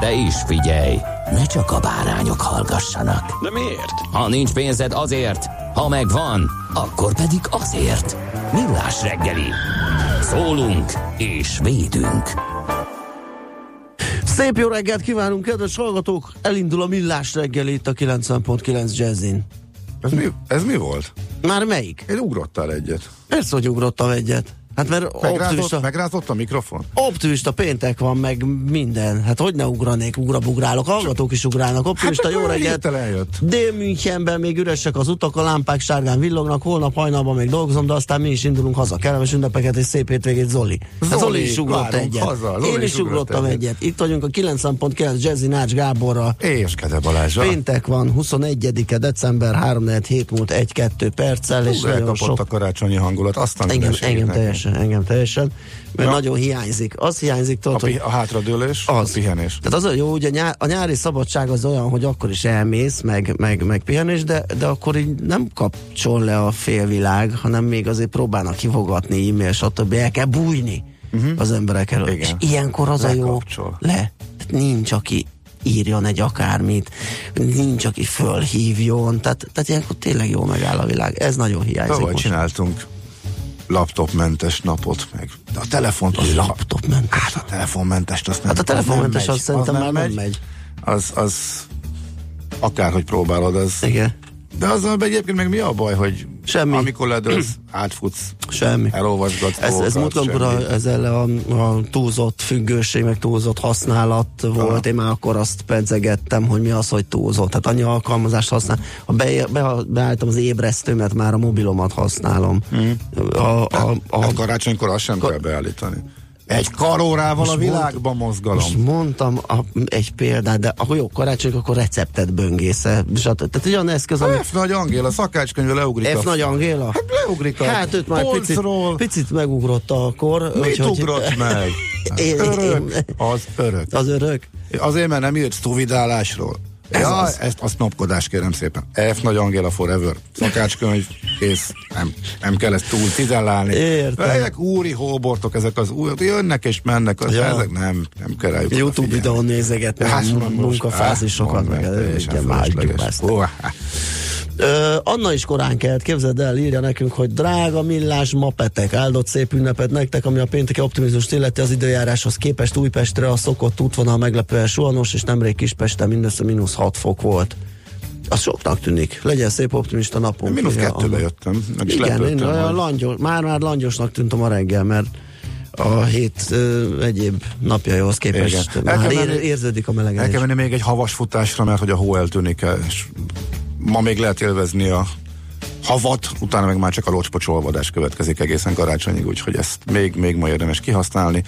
De is figyelj, ne csak a bárányok hallgassanak. De miért? Ha nincs pénzed azért, ha megvan, akkor pedig azért. Millás reggeli. Szólunk és védünk. Szép jó reggelt kívánunk, kedves hallgatók! Elindul a millás reggel itt a 90.9 Jazzin. Ez mi, ez mi volt? Már melyik? Én ugrottál egyet. Persze, hogy ugrottam egyet. Hát mert Megrázott, optimista, megrázott a mikrofon? optimista péntek van, meg minden. Hát hogy ne ugranék, ugrabugrálok, hallgatók is ugrálnak. Optimista, jó olyan reggelt! Dél-Münchenben még üresek az utak, a lámpák sárgán villognak, holnap hajnalban még dolgozom, de aztán mi is indulunk haza. Kellemes ünnepeket és szép hétvégét, Zoli. Hát Zoli, Zoli is ugrott egyet. haza, Zoli Én is is ugrott ugrottam egyet. egyet. Itt vagyunk a 9.9 Jazzy Nács Gáborral. És Kede Balázsa. Péntek van, 21-e december 3 hét múlt 1-2 perccel, és Hú, nagyon elkapott sok a karácsonyi hangulat. Aztán Engem, engem nekünk. Teljesen, engem teljesen, mert Ja. nagyon hiányzik. Az hiányzik, A, tudod, hogy pi- a hátradőlés, az. a pihenés. Tehát az a jó, ugye nyá- a nyári szabadság az olyan, hogy akkor is elmész, meg, meg, meg pihenés, de, de akkor így nem kapcsol le a félvilág, hanem még azért próbálnak kivogatni, e-mail, stb. El kell bújni uh-huh. az emberek. Mhm. Igen. És ilyenkor az a jó, Lekapcsol. le. Tehát nincs, aki írjon egy akármit, nincs, aki fölhívjon, tehát, tehát ilyenkor tényleg jó megáll a világ. Ez nagyon hiányzik Tavaly most. csináltunk laptopmentes napot, meg de a telefont az Laptopmentes. Hát a telefonmentest azt nem Hát a telefonmentes az nem az szerintem az már nem megy. Az, az akárhogy próbálod, az Igen. De azzal egyébként meg mi a baj, hogy Semmi. amikor ledőlsz, átfutsz, Semmi. elolvasgatsz Ez, ez múltkor a, ezzel a, a túlzott függőség, meg túlzott használat volt, én már akkor azt pedzegettem, hogy mi az, hogy túlzott. Tehát annyi alkalmazást használ. Ha be, be, beállítom az ébresztőmet, már a mobilomat használom. A, a, a, Hát karácsonykor azt sem kell beállítani. Egy karórával a Most világban mozgalom. most mondtam a, egy példát, de akkor jó, karácsony, akkor receptet böngésze. stb. Tehát olyan eszköz, ami F. Nagy Angéla szakácskönyve leugrik F. a... Nagy Angéla? Hát leugrik a Hát őt már picit, polcról. picit megugrott akkor. Mit úgyhogy- ugrott meg? Én- Örök. én- Az örök. Az örök? Azért, mert nem írt szuvidálásról. Ez ja, az. ezt a snopkodás kérem szépen. F. Nagy Angéla Forever. Szakácskönyv, kész. Nem, nem kell ezt túl cizellálni. Értem. Ezek úri hóbortok, ezek az új, jönnek és mennek. Az, Ja. Ezek nem, nem kell rájuk YouTube videón nézegetni Hát, mun- most- munkafázisokat, hát, meg mondd meg, Ö, Anna is korán kelt, képzeld el, írja nekünk, hogy drága millás mapetek, áldott szép ünnepet nektek, ami a pénteki optimizmust illeti az időjáráshoz képest Újpestre a szokott útvonal meglepően suhanos, és nemrég Kispesten mindössze mínusz 6 fok volt. Az soknak tűnik. Legyen szép optimista napunk. Mínusz kettőbe jöttem. Meg Igen, én olyan hogy- langyos, már-már langyosnak tűntem a reggel, mert a hét ö, egyéb napjaihoz képest Igen. már El menni- érződik a El melegedés. kell menni még egy havas futásra, mert hogy a hó eltűnik el, és ma még lehet élvezni a havat, utána meg már csak a locspocsolvadás következik egészen karácsonyig, úgyhogy ezt még, még ma érdemes kihasználni.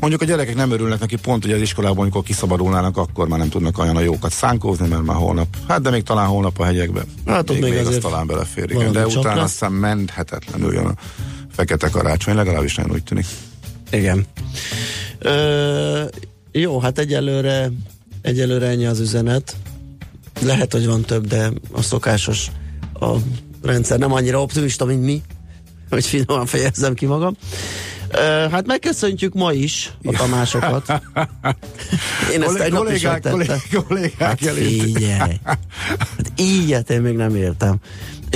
Mondjuk a gyerekek nem örülnek neki pont, hogy az iskolában, amikor kiszabadulnának, akkor már nem tudnak olyan a jókat szánkózni, mert már holnap, hát de még talán holnap a hegyekbe. Hát ott még még az talán belefér, igen. valami De utána lesz. aztán menthetetlenül jön a fekete karácsony, legalábbis nagyon úgy tűnik. Igen. Ö, jó, hát egyelőre, egyelőre ennyi az üzenet. Lehet, hogy van több, de a szokásos a rendszer nem annyira optimista, mint mi, hogy finoman fejezzem ki magam. Hát megköszöntjük ma is a Tamásokat. Én ezt Kollég- tegnap is kollégák, megtettem. kollég- kollégák Hát figyelj. Hát ilyet én még nem értem.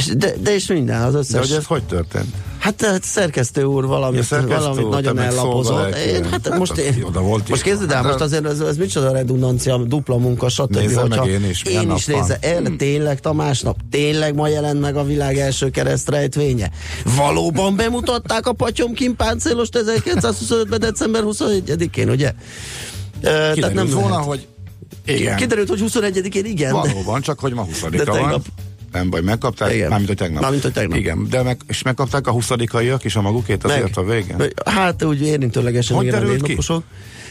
És de, de és minden, az De összes... hogy ez hogy történt? Hát a szerkesztő úr valamit, Ja, szerkesztő valamit úr, nagyon meg ellapozott. Én, hát Hát most, az én, oda volt most kezded el, most azért ez, ez micsoda redundancia, dupla munka, stb. Nézzem meg hogyha én is, én nap is nézze, van. el, tényleg Tamásnap, tényleg ma jelent meg a világ első keresztrejtvénye. Valóban bemutatták a Patyomkin páncélost 1925-ben, december 21-én, ugye? Ö, Tehát Kiderült nem volna, lehet. hogy igen. Kiderült, hogy 21-én igen, de Valóban, csak hogy ma 20 De van. tegnap- Nem baj, megkapták, Igen. mármint, hogy tegnap. Mármint, hogy tegnap. Igen, de meg, és megkapták a 20 is a magukét azért a végén? Hát úgy érintőlegesen Hogy igen, a derült ki?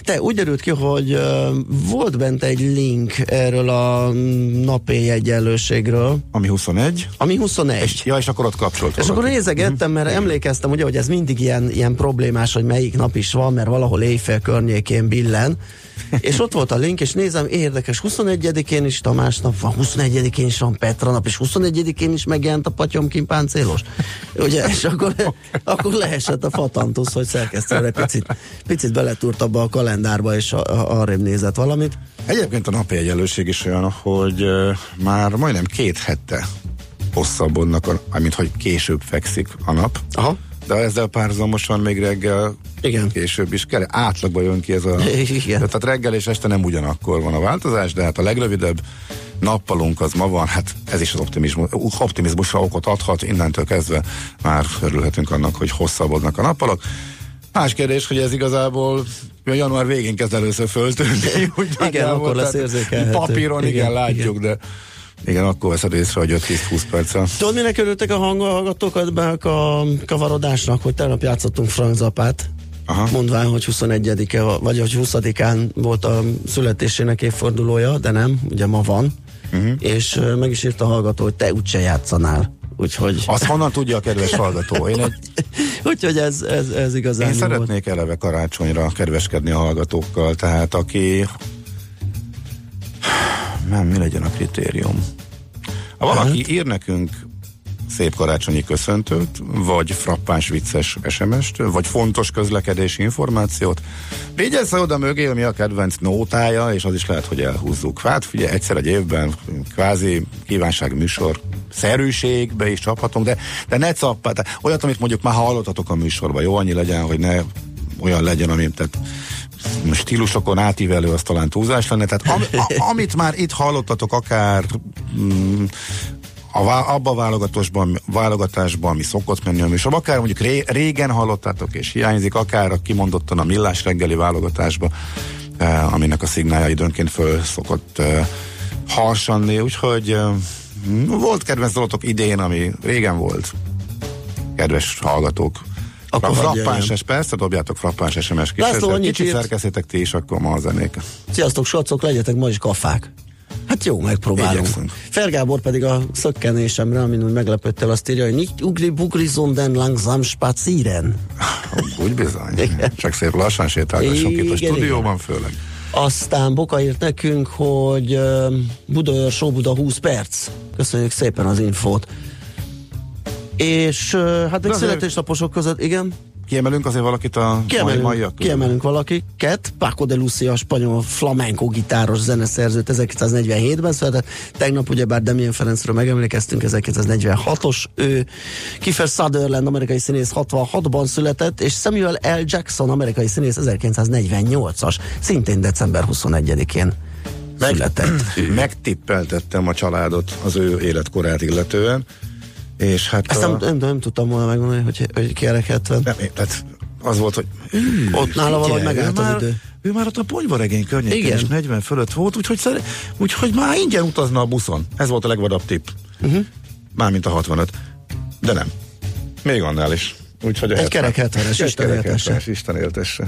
Te, úgy derült ki, hogy uh, volt bent egy link erről a napi egyenlőségről, Ami 21. ami 21. És, ja, és akkor ott kapcsolt És akkor nézegettem, mert emlékeztem, ugye, hogy ez mindig ilyen, ilyen problémás, hogy melyik nap is van, mert valahol éjfél környékén billen. És ott volt a link, és nézem, érdekes, 21-én is Tamás nap van, 21-én is van Petra nap, és 21-én is megjelent a Patyomkin páncélos. Ugye, és akkor, akkor leesett a fatantusz, hogy szerkesztőre picit, picit beletúrt abba a kalendárba, és arrébb nézett valamit. Egyébként a napi egyenlőség is olyan, hogy már majdnem két hete hosszabbodnak, a, mint hogy később fekszik a nap. Aha. De ezzel párhuzamosan még reggel Igen. később is kell. Átlagban jön ki ez a... Igen. Tehát reggel és este nem ugyanakkor van a változás, de hát a legrövidebb nappalunk az ma van, hát ez is az optimizmus, optimizmusra okot adhat, innentől kezdve már örülhetünk annak, hogy hosszabbodnak a nappalok. Más kérdés, hogy ez igazából a január végén kezd először föltűnni. úgy nagyjából, akkor lesz érzékelhető. Papíron igen, Igen, látjuk, de igen, akkor veszed észre, hogy 5-10-20 perccel. Tudod, minek örültek a hangolgatókat be a kavarodásnak, hogy tegnap játszottunk Frank Zapát, Aha. mondván, hogy 21-e, vagy hogy 20-án volt a születésének évfordulója, de nem, ugye ma van, uh-huh. és meg is írta a hallgató, hogy te úgyse játszanál. Úgyhogy, Azt honnan tudja a kedves hallgató? Én, egy, úgyhogy ez, ez, ez igazán én jó volt. szeretnék eleve karácsonyra kedveskedni a hallgatókkal, tehát aki nem, mi legyen a kritérium? Ha valaki Hát? ír nekünk szép karácsonyi köszöntőt, vagy frappáns vicces SMS-t, vagy fontos közlekedési információt, vigyezze oda mögé, hogy mi a kedvenc nótája, és az is lehet, hogy elhúzzuk. Hát figyelj, egyszer egy évben kvázi kívánság műsor szerűségbe is csaphatunk, de, de ne tehát olyat, amit mondjuk már hallottatok a műsorban, jó, annyi legyen, hogy ne olyan legyen, amit tehát stílusokon átívelő, az talán túlzás lenne. Tehát am, a, amit már itt hallottatok, akár mm, a, vá- abba a válogatásban, válogatásban, ami szokott menni a műsor, akár mondjuk ré, régen hallottátok és hiányzik, akár a kimondottan a millás reggeli válogatásba, eh, aminek a szignálja időnként föl szokott eh, harsanni, úgyhogy eh, volt kedvenc dolotok idén, ami régen volt. Kedves hallgatók, Akkor frappáns, persze, dobjátok frappáns SMS annyit Kicsit írt. szerkesztétek ti is, akkor ma a zenék. Sziasztok, srácok, legyetek ma is kafák. Hát jó, megpróbálunk. Igyekszünk. Fergábor pedig a szökkenésemre, amin úgy meglepődtél, azt írja, hogy nicht ugri bugri sondern langsam spazieren. Úgy bizony. Csak szép lassan sétálgassunk itt a Igen, stúdióban főleg. Aztán Boka írt nekünk, hogy Budaör, Sóbuda 20 perc. Köszönjük szépen az infót. És hát még születésnaposok között, igen, Kiemelünk azért valakit a mai kiemelünk, maiak közül? kiemelünk valakiket. Paco de Lucia, a spanyol flamenco gitáros zeneszerző 1947-ben született. Tegnap ugyebár Damien Ferencről megemlékeztünk, 1946-os. Ő Kiefer Sutherland, amerikai színész 66-ban született, és Samuel L. Jackson, amerikai színész 1948-as, szintén december 21-én született. Megtippeltettem a családot az ő életkorát illetően, és hát Ezt a, nem, nem, nem tudtam volna megmondani, hogy, hogy ki gyerek 70. nem, tehát az volt, hogy Ott nála valahogy megállt az már, idő. ő már ott a ponyvaregény környékén Igen. is 40 fölött volt, úgyhogy, szere, úgyhogy már ingyen utazna a buszon. Ez volt a legvadabb tipp. Uh-huh. Mármint a 65. De nem. Még annál is. Úgyhogy Egy kerek 70-es, Egy Isten éltesse. 70-es, Isten éltesse.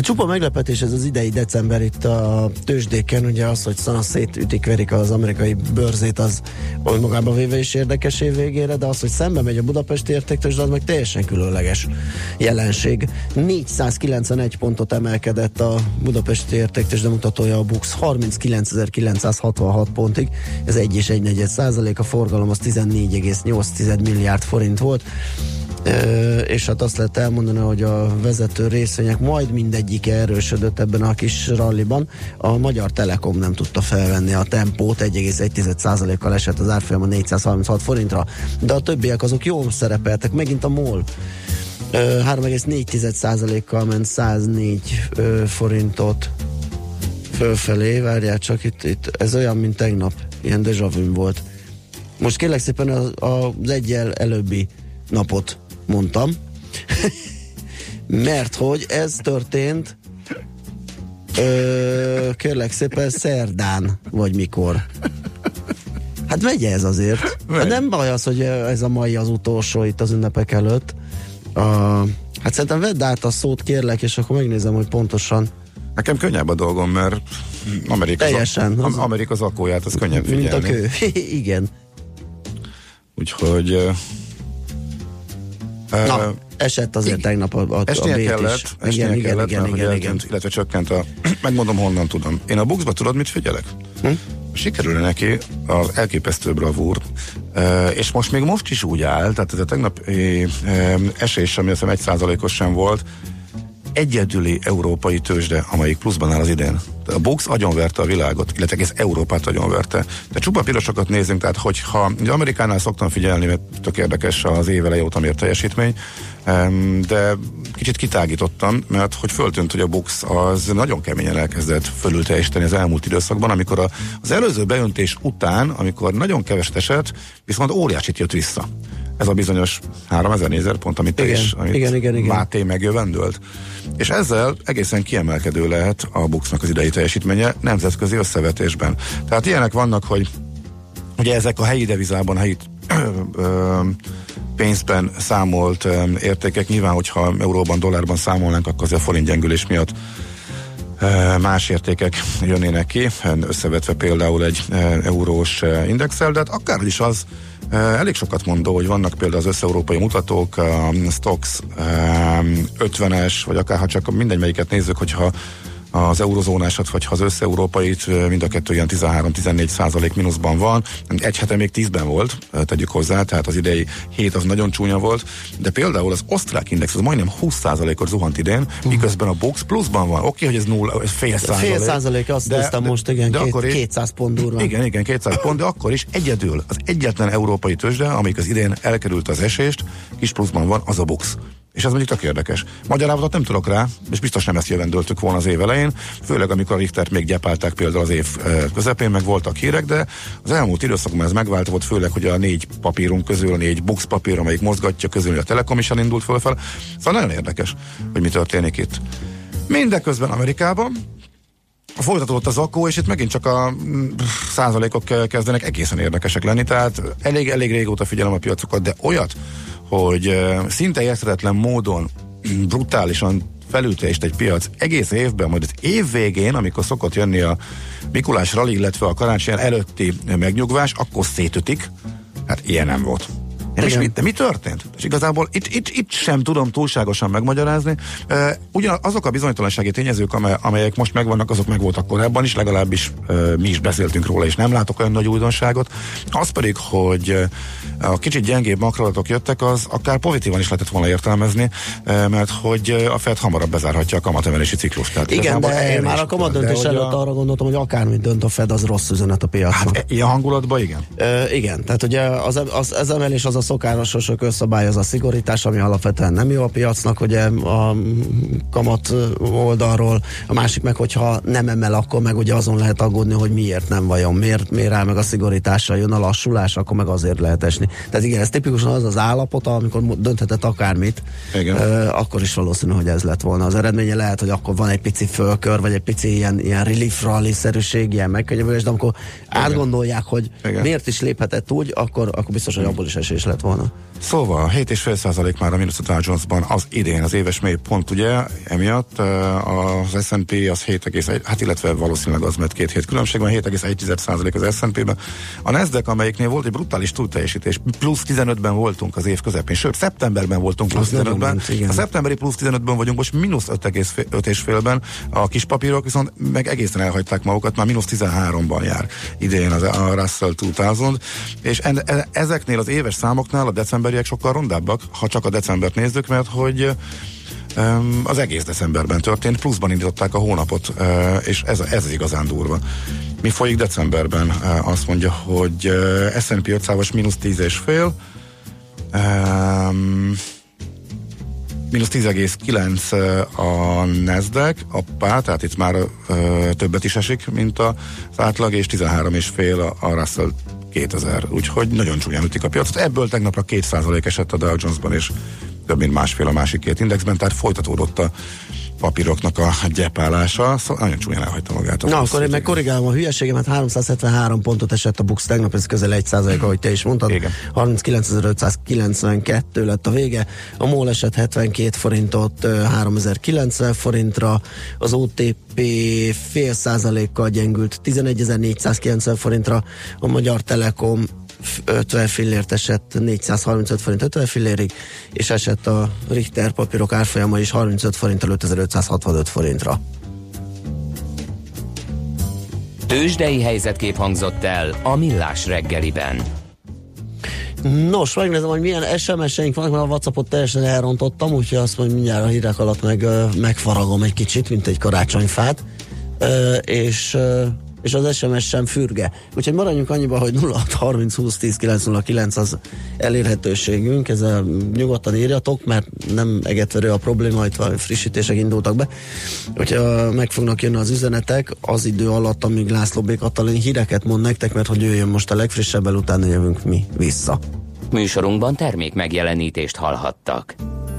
Csupa meglepetés ez az idei december itt a tőzsdéken, ugye az, hogy szana szétütik, verik az amerikai bőrzét, az magában véve is érdekes év végére, de az, hogy szembe megy a budapesti értéktőzsde, az meg teljesen különleges jelenség. 491 pontot emelkedett a budapesti értéktőzsde mutatója a BUX 39.966 pontig, ez 1 és 1 százalék, a forgalom az 14,8 milliárd forint volt és hát azt lehet elmondani, hogy a vezető részvények majd mindegyik erősödött ebben a kis ralliban. A Magyar Telekom nem tudta felvenni a tempót, 1,1%-kal esett az árfolyam a 436 forintra, de a többiek azok jól szerepeltek, megint a MOL 3,4%-kal ment 104 forintot fölfelé, várjál csak, itt, itt ez olyan, mint tegnap, ilyen deja volt. Most kérlek szépen az, az egyel előbbi napot mondtam, mert hogy ez történt ö, kérlek szépen szerdán, vagy mikor. Hát megye ez azért. Hát nem baj az, hogy ez a mai az utolsó itt az ünnepek előtt. A, hát szerintem vedd át a szót, kérlek, és akkor megnézem, hogy pontosan Nekem könnyebb a dolgom, mert Amerika, Teljesen, az, Amerika az akóját, az könnyebb figyelni. Mint a kő. Igen. Úgyhogy Na, esett azért tegnap a, a, esnie a kellett, is. Igen, igen, kellett, igen, igen, eltűnt, igen. illetve csökkent a... Megmondom, honnan tudom. Én a buxba tudod, mit figyelek? Hm? Sikerül neki az elképesztő bravúr, és most még most is úgy áll, tehát ez a tegnapi esés, ami azt hiszem egy százalékos sem volt, egyedüli európai tőzsde, amelyik pluszban áll az idén. A Bux agyonverte a világot, illetve egész Európát agyonverte. De csupa pirosokat nézzünk, tehát hogyha ugye Amerikánál szoktam figyelni, mert tök érdekes az év óta miért teljesítmény, de kicsit kitágítottam, mert hogy föltűnt, hogy a Bux az nagyon keményen elkezdett fölül teljesíteni az elmúlt időszakban, amikor a, az előző beöntés után, amikor nagyon keveset esett, viszont óriásit jött vissza ez a bizonyos 3000 nézer pont, amit igen, is, amit igen, igen, igen. Máté megjövendölt. És ezzel egészen kiemelkedő lehet a Buxnak az idei teljesítménye nemzetközi összevetésben. Tehát ilyenek vannak, hogy ugye ezek a helyi devizában, helyi pénzben számolt értékek, nyilván, hogyha euróban, dollárban számolnánk, akkor az a forint gyengülés miatt más értékek jönnének ki, összevetve például egy eurós indexel, de hát akár is az, Elég sokat mondó, hogy vannak például az összeurópai mutatók, a Stocks 50-es, vagy akár ha csak mindegy melyiket nézzük, hogyha az eurozónásat, vagy ha az összeurópait, mind a kettő ilyen 13-14 százalék mínuszban van. Egy hete még 10-ben volt, tegyük hozzá, tehát az idei hét az nagyon csúnya volt, de például az osztrák index az majdnem 20 százalékot zuhant idén, uh. miközben a box pluszban van. Oké, okay, hogy ez nulla, ez fél százalék. Fél százalék, azt de, de, most, igen, de két, akkor is, 200 pont durva. Igen, igen, 200 pont, de akkor is egyedül az egyetlen európai tőzsde, amelyik az idén elkerült az esést, kis pluszban van, az a box. És ez mondjuk tök érdekes. Magyarázatot nem tudok rá, és biztos nem ezt jövendöltük volna az év elején, főleg amikor a Richtert még gyepálták például az év közepén, meg voltak hírek, de az elmúlt időszakban ez megváltozott, főleg, hogy a négy papírunk közül, a négy box papír, amelyik mozgatja közül, a Telekom is elindult fölfel. Szóval nagyon érdekes, hogy mi történik itt. Mindeközben Amerikában folytatódott az akkó, és itt megint csak a mm, százalékok kezdenek egészen érdekesek lenni, tehát elég, elég régóta figyelem a piacokat, de olyat, hogy szinte érthetetlen módon brutálisan felülteljesít egy piac egész évben, majd az év végén, amikor szokott jönni a Mikulás rally, illetve a karácsony előtti megnyugvás, akkor szétütik. Hát ilyen nem volt. És mi, de mi történt? És igazából itt, itt, itt sem tudom túlságosan megmagyarázni. Uh, ugyan azok a bizonytalansági tényezők, amely, amelyek most megvannak, azok meg voltak korábban is, legalábbis uh, mi is beszéltünk róla, és nem látok olyan nagy újdonságot. Az pedig, hogy a kicsit gyengébb makrolatok jöttek, az akár pozitívan is lehetett volna értelmezni, uh, mert hogy a Fed hamarabb bezárhatja a kamatemelési ciklust. Tehát Igen, de már a kamatdöntés előtt a... arra gondoltam, hogy akármit dönt a Fed, az rossz üzenet a piacon. Hát ilyen hangulatban igen. Uh, igen, tehát ugye az, az, az emelés az az szokásosok összabály az a szigorítás, ami alapvetően nem jó a piacnak, ugye a kamat oldalról, a másik meg, hogyha nem emel, akkor meg ugye azon lehet aggódni, hogy miért nem vajon, miért, miért áll meg a szigorításra, jön a lassulás, akkor meg azért lehet esni. Tehát igen, ez tipikusan az az állapota, amikor dönthetett akármit, Igen. Akkor is valószínű, hogy ez lett volna. Az eredménye lehet, hogy akkor van egy pici fölkör, vagy egy pici ilyen, ilyen relief rally-szerűség, ilyen megkönnyebbülés, de amikor átgondolják, hogy Igen. miért is léphetett úgy, akkor, akkor biztos, hogy abból is esés lett volna. Szóval 7,5% már a mínusz a Dow Jones-ban az idén, az éves mély pont ugye, emiatt uh, az S&P az 7,1, hát illetve valószínűleg az, mert két hét különbség van, 7,1% az S&P-ben. A Nasdaq, amelyiknél volt egy brutális túlteljesítés, plusz 15-ben voltunk az év közepén, sőt, szeptemberben voltunk plusz Az nagyon 15-ben, ment, igen. a szeptemberi plusz 15-ben vagyunk, most mínusz 5,5-ben, a kis papírok viszont meg egészen elhagyták magukat, már mínusz 13-ban jár idén az, a Russell 2000, és en, e, ezeknél az éves számoknál a decemberiek sokkal rondábbak, ha csak a decembert nézzük, mert hogy um, az egész decemberben történt, pluszban indították a hónapot, uh, és ez, ez az igazán durva. Mi folyik decemberben? Uh, azt mondja, hogy uh, S&P 500-as mínusz 10 és fél, um, mínusz 10,9 a Nasdaq, a pár, tehát itt már ö, többet is esik, mint az átlag, és 13,5 a, a Russell 2000, úgyhogy nagyon csúnyán ütik a piacot. Ebből tegnapra 2% esett a Dow Jonesban, és több mint másfél a másik két indexben, tehát folytatódott a papíroknak a gyepálása, szóval nagyon csúnyán elhagyta magát. Na, akkor én meg korrigálom a hülyeségemet, 373 pontot esett a Bux tegnap, ez közel 1 százalék, ahogy te is mondtad. Igen. 39.592 lett a vége, a MOL esett 72 forintot ö, 3090 forintra, az OTP fél százalékkal gyengült 11.490 forintra, a Magyar Telekom 50 fillért esett 435 forint 50 fillérig, és esett a Richter papírok árfolyama is 35 forinttal 5565 forintra. Tőzsdei helyzetkép hangzott el a Millás reggeliben. Nos, megnézem, hogy milyen SMS-eink vannak, mert a Whatsappot teljesen elrontottam, úgyhogy azt mondja, mindjárt a hírek alatt meg megfaragom egy kicsit, mint egy karácsonyfát, és, és az SMS sem fürge. Úgyhogy maradjunk annyiba, hogy 0630 20 10 909 az elérhetőségünk, ezzel nyugodtan írjatok, mert nem egetverő a probléma, itt valami frissítések indultak be. Hogyha meg fognak jönni az üzenetek az idő alatt, amíg László B. Katalin híreket mond nektek, mert hogy ő jön most a legfrissebbel, utána jövünk mi vissza. Műsorunkban termék megjelenítést hallhattak.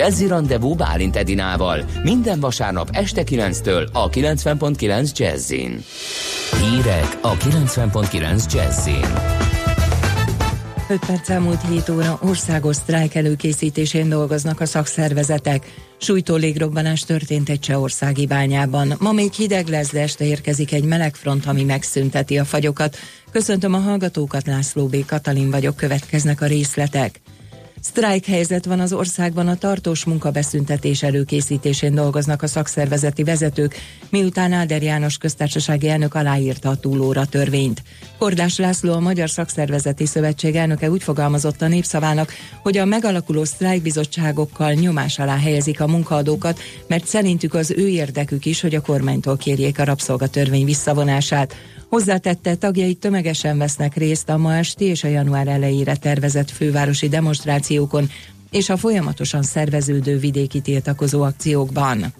Jazzy Rendezvous Bálint Edinával minden vasárnap este 9-től a 90.9 Jazzin. Hírek a 90.9 Jazzin. 5 perc elmúlt 7 óra országos sztrájk előkészítésén dolgoznak a szakszervezetek. Sújtó légrobbanás történt egy csehországi bányában. Ma még hideg lesz, de este érkezik egy meleg front, ami megszünteti a fagyokat. Köszöntöm a hallgatókat, László B. Katalin vagyok, következnek a részletek. Sztrájk helyzet van az országban, a tartós munkabeszüntetés előkészítésén dolgoznak a szakszervezeti vezetők, miután Áder János köztársasági elnök aláírta a túlóra törvényt. Kordás László, a Magyar Szakszervezeti Szövetség elnöke úgy fogalmazott a népszavának, hogy a megalakuló sztrájkbizottságokkal nyomás alá helyezik a munkaadókat, mert szerintük az ő érdekük is, hogy a kormánytól kérjék a rabszolgatörvény visszavonását. Hozzátette, tagjai tömegesen vesznek részt a ma esti és a január elejére tervezett fővárosi demonstrációkon és a folyamatosan szerveződő vidéki tiltakozó akciókban.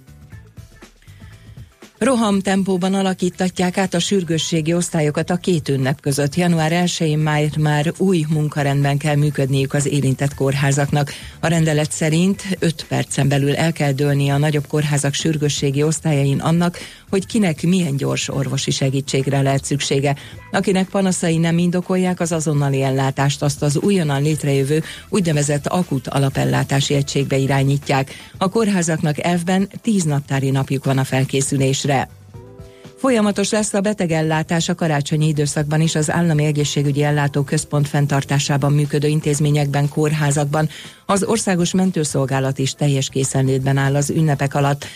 Roham tempóban alakítatják át a sürgősségi osztályokat a két ünnep között. Január 1-én már, már új munkarendben kell működniük az érintett kórházaknak. A rendelet szerint 5 percen belül el kell dőlni a nagyobb kórházak sürgősségi osztályain annak, hogy kinek milyen gyors orvosi segítségre lehet szüksége. Akinek panaszai nem indokolják az azonnali ellátást, azt az újonnan létrejövő úgynevezett akut alapellátási egységbe irányítják. A kórházaknak elfben 10 naptári napjuk van a felkészülésre. Folyamatos lesz a betegellátás a karácsonyi időszakban is az állami egészségügyi ellátó központ fenntartásában működő intézményekben, kórházakban. Az országos mentőszolgálat is teljes készenlétben áll az ünnepek alatt.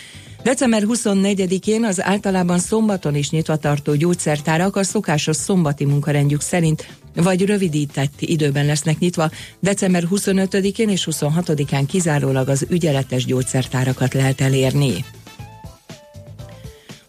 December 24-én az általában szombaton is nyitva tartó gyógyszertárak a szokásos szombati munkarendjük szerint vagy rövidített időben lesznek nyitva. December 25-én és 26-án kizárólag az ügyeletes gyógyszertárakat lehet elérni.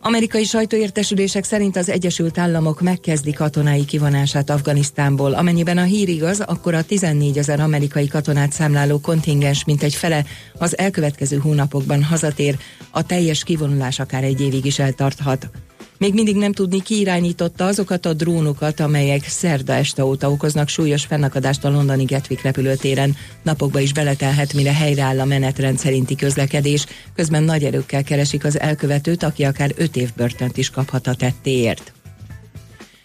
Amerikai sajtóértesülések szerint az Egyesült Államok megkezdi katonái kivonását Afganisztánból. Amennyiben a hír igaz, akkor a 14 ezer amerikai katonát számláló kontingens mintegy fele az elkövetkező hónapokban hazatér, a teljes kivonulás akár egy évig is eltarthat. Még mindig nem tudni, ki irányította azokat a drónokat, amelyek szerda este óta okoznak súlyos fennakadást a londoni Gatwick repülőtéren. Napokba is beletelhet, mire helyreáll a menetrend szerinti közlekedés, közben nagy erőkkel keresik az elkövetőt, aki akár öt év börtönt is kaphat a tettéért.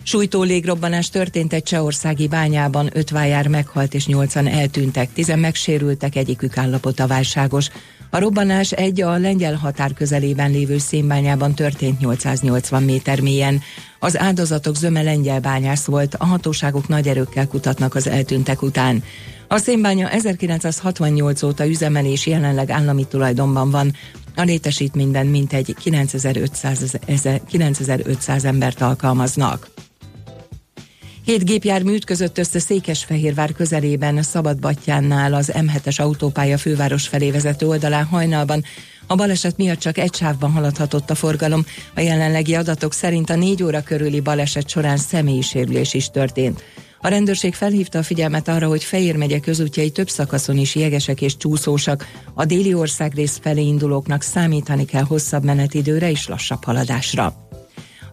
Sújtó légrobbanás történt egy csehországi bányában, öt vájár meghalt és nyolcan eltűntek, tizen megsérültek, egyikük állapota válságos. A robbanás egy a lengyel határ közelében lévő szénbányában történt 880 méter mélyen. Az áldozatok zöme lengyel bányász volt, a hatóságok nagy erőkkel kutatnak az eltűntek után. A szénbánya 1968 óta üzemel és jelenleg állami tulajdonban van. A létesítményben mintegy 9500, 9500 embert alkalmaznak. Hét gépjármű ütközött össze Székesfehérvár közelében, Szabadbattyánnál az M7-es autópálya főváros felé vezető oldalán hajnalban. A baleset miatt csak egy sávban haladhatott a forgalom. A jelenlegi adatok szerint a négy óra körüli baleset során személyi sérülés is történt. A rendőrség felhívta a figyelmet arra, hogy Fejér megye közútjai több szakaszon is jegesek és csúszósak. A déli országrész felé indulóknak számítani kell hosszabb menetidőre és lassabb haladásra.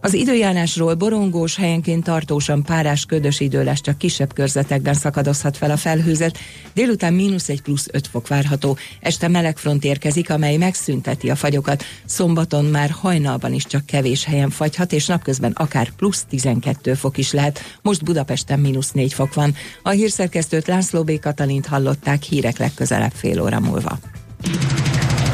Az időjárásról borongós, helyenként tartósan párás, ködös idő lesz, csak kisebb körzetekben szakadozhat fel a felhőzet. Délután mínusz egy plusz 5 fok várható. Este meleg front érkezik, amely megszünteti a fagyokat. Szombaton már hajnalban is csak kevés helyen fagyhat, és napközben akár plusz 12 fok is lehet. Most Budapesten mínusz 4 fok van. A hírszerkesztőt László B. Katalint hallották hírek legközelebb fél óra múlva.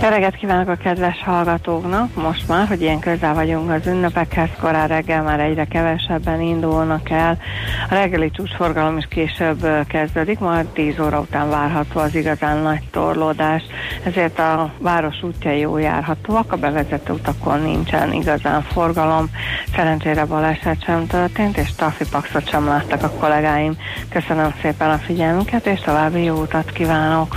Jó kívánok a kedves hallgatóknak! Most már, hogy ilyen közel vagyunk az ünnepekhez, korán reggel már egyre kevesebben indulnak el. A reggeli csúcsforgalom is később kezdődik, majd 10 óra után várható az igazán nagy torlódás, ezért a város útjai jó járhatóak, a bevezető utakon nincsen igazán forgalom. Szerencsére baleset sem történt, és trafipaxot sem láttak a kollégáim. Köszönöm szépen a figyelmüket, és további jó utat kívánok!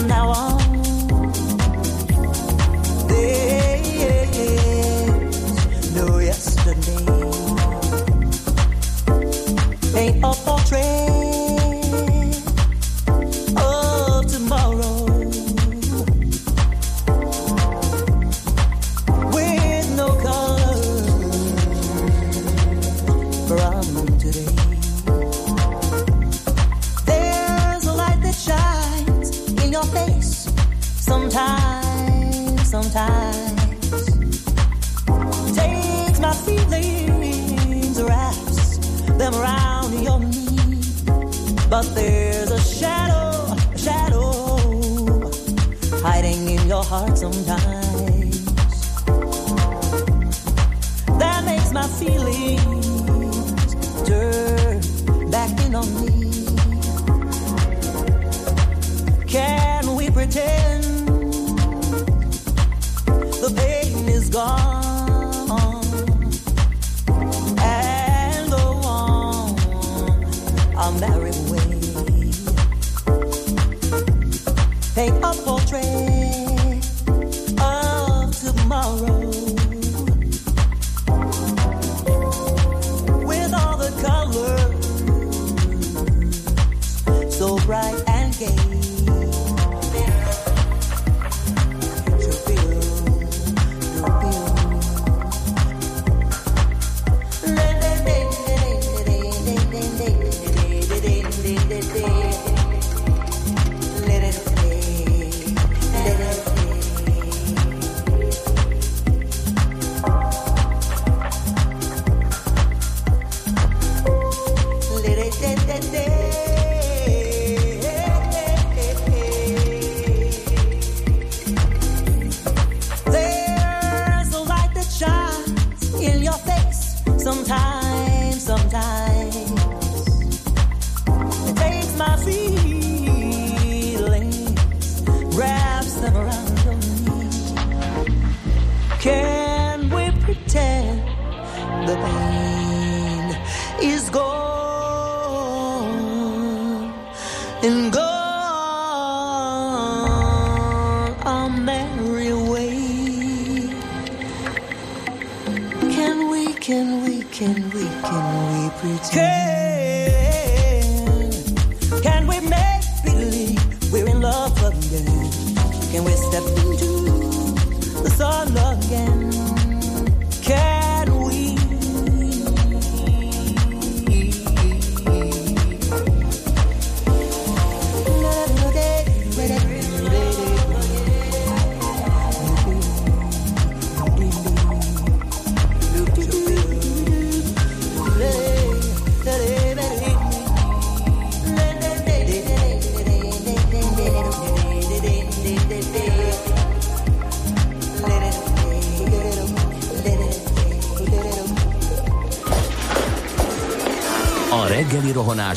From now on. But there's a shadow, a shadow hiding in your heart sometimes. That makes my feelings turn back in on me. Can we pretend gone?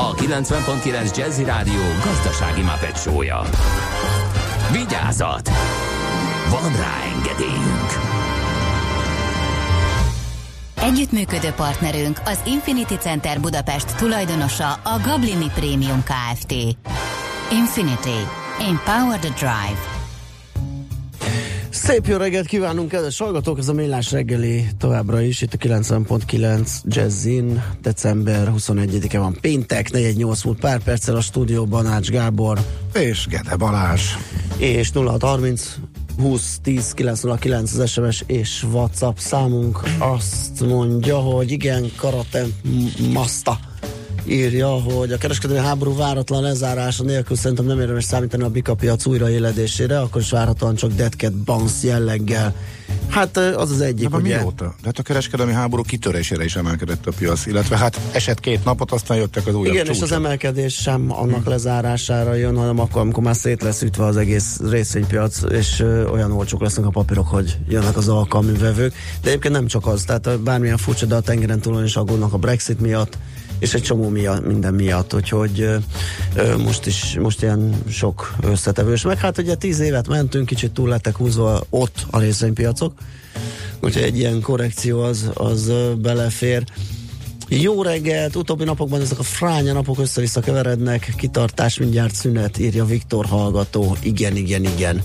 a 90.9 Jazzy Rádió gazdasági mapetsója. Vigyázat! Van rá engedélyünk! Együttműködő partnerünk az Infinity Center Budapest tulajdonosa a Gablini Premium Kft. Infinity. Empower the Drive. Szép jó reggelt kívánunk, kedves hallgatók! Ez a Millás reggeli továbbra is, itt a 90.9 Jazzin, december 21-e van péntek, 418 múlt pár perccel a stúdióban Ács Gábor És Gede Balázs. és 0630 20 10 909 az SMS és WhatsApp számunk azt mondja, hogy igen, Karate Masta írja, hogy a kereskedelmi háború váratlan lezárása nélkül szerintem nem érdemes számítani a bika piac újraéledésére, akkor is várhatóan csak Dead Cat Bounce jelleggel. Hát az az egyik, De ugye? mióta? De hát a kereskedelmi háború kitörésére is emelkedett a piac, illetve hát esett két napot, aztán jöttek az újabb Igen, és az csúcsok. emelkedés sem annak lezárására jön, hanem akkor, amikor már szét lesz ütve az egész részvénypiac, és ö, olyan olcsók lesznek a papírok, hogy jönnek az alkalmi vevők. De egyébként nem csak az, tehát bármilyen furcsa, de a tengeren túlon is aggódnak a Brexit miatt, és egy csomó miatt, minden miatt, úgyhogy ö, most is, most ilyen sok összetevős. Meg hát ugye tíz évet mentünk, kicsit túl lettek húzva ott a részvénypiacok, úgyhogy egy ilyen korrekció az, az belefér. Jó reggelt, utóbbi napokban ezek a fránya napok össze-vissza keverednek, kitartás mindjárt szünet, írja Viktor hallgató. Igen, igen, igen.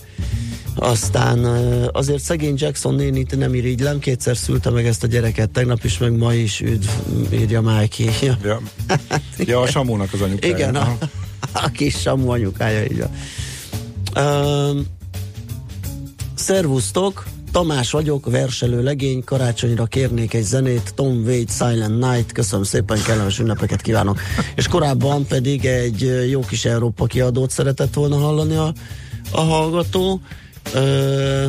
Aztán azért szegény Jackson nénit nem irigylem, kétszer szülte meg ezt a gyereket, tegnap is, meg ma is, üdv, írja Mikey. Ja. Ja. ja, a Samónak az anyukája. Igen, a, a kis Samu anyukája, így van. Um, szervusztok, Tamás vagyok, verselő legény, karácsonyra kérnék egy zenét, Tom Waits, Silent Night, köszönöm szépen, kellemes ünnepeket kívánok. És korábban pedig egy jó kis Európa kiadót szeretett volna hallani a, a hallgató. Ö,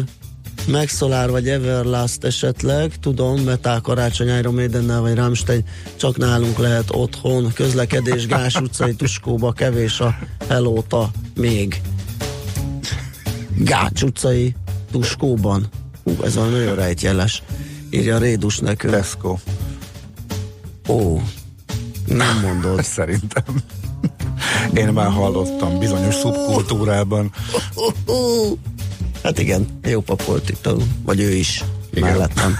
Megszolár vagy Everlast esetleg, tudom, Metal Karácsony Iron Maidennel vagy Rammstein, csak nálunk lehet otthon, közlekedés, Gás utcai Tuskóba, kevés a Helóta még. Gács utcai Tuskóban. Hú, ez valami nagyon rejtjeles. Írja Rédus nekünk. Tesco. Ó, nem mondod. Szerintem. Én már hallottam bizonyos szubkultúrában. Hát igen, jó pap volt itt, a- vagy ő is. Igen. mellettem.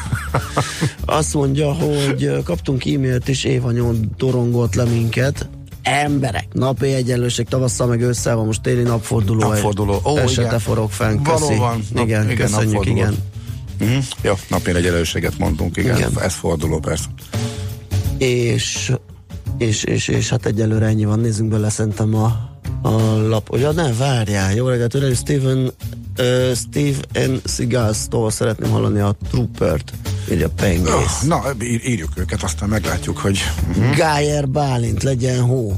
Azt mondja, hogy kaptunk e-mailt is, Éva nyom dorongott le minket. Emberek, napi egyenlőség tavasszal meg ősszel van, most téli napforduló. Napforduló. Ó, Esete igen. forog fenn, köszi. Valóban. Nap- igen, igen, köszönjük, napforduló. igen. Uh-huh. Jó, napi egyenlőséget mondtunk, igen. Igen. igen. Ez forduló persze. És, és, és, és hát egyelőre ennyi van, nézzünk bele szerintem a, a lap. Ugye, ne, várjál, jó reggelt, öreg, Steven, uh, Steve N. Seagal-tól szeretném hallani a Troopert, írja Pengész. Na, ír- írjuk őket, aztán meglátjuk, hogy... Uh-huh. Gájer Bálint, legyen hó.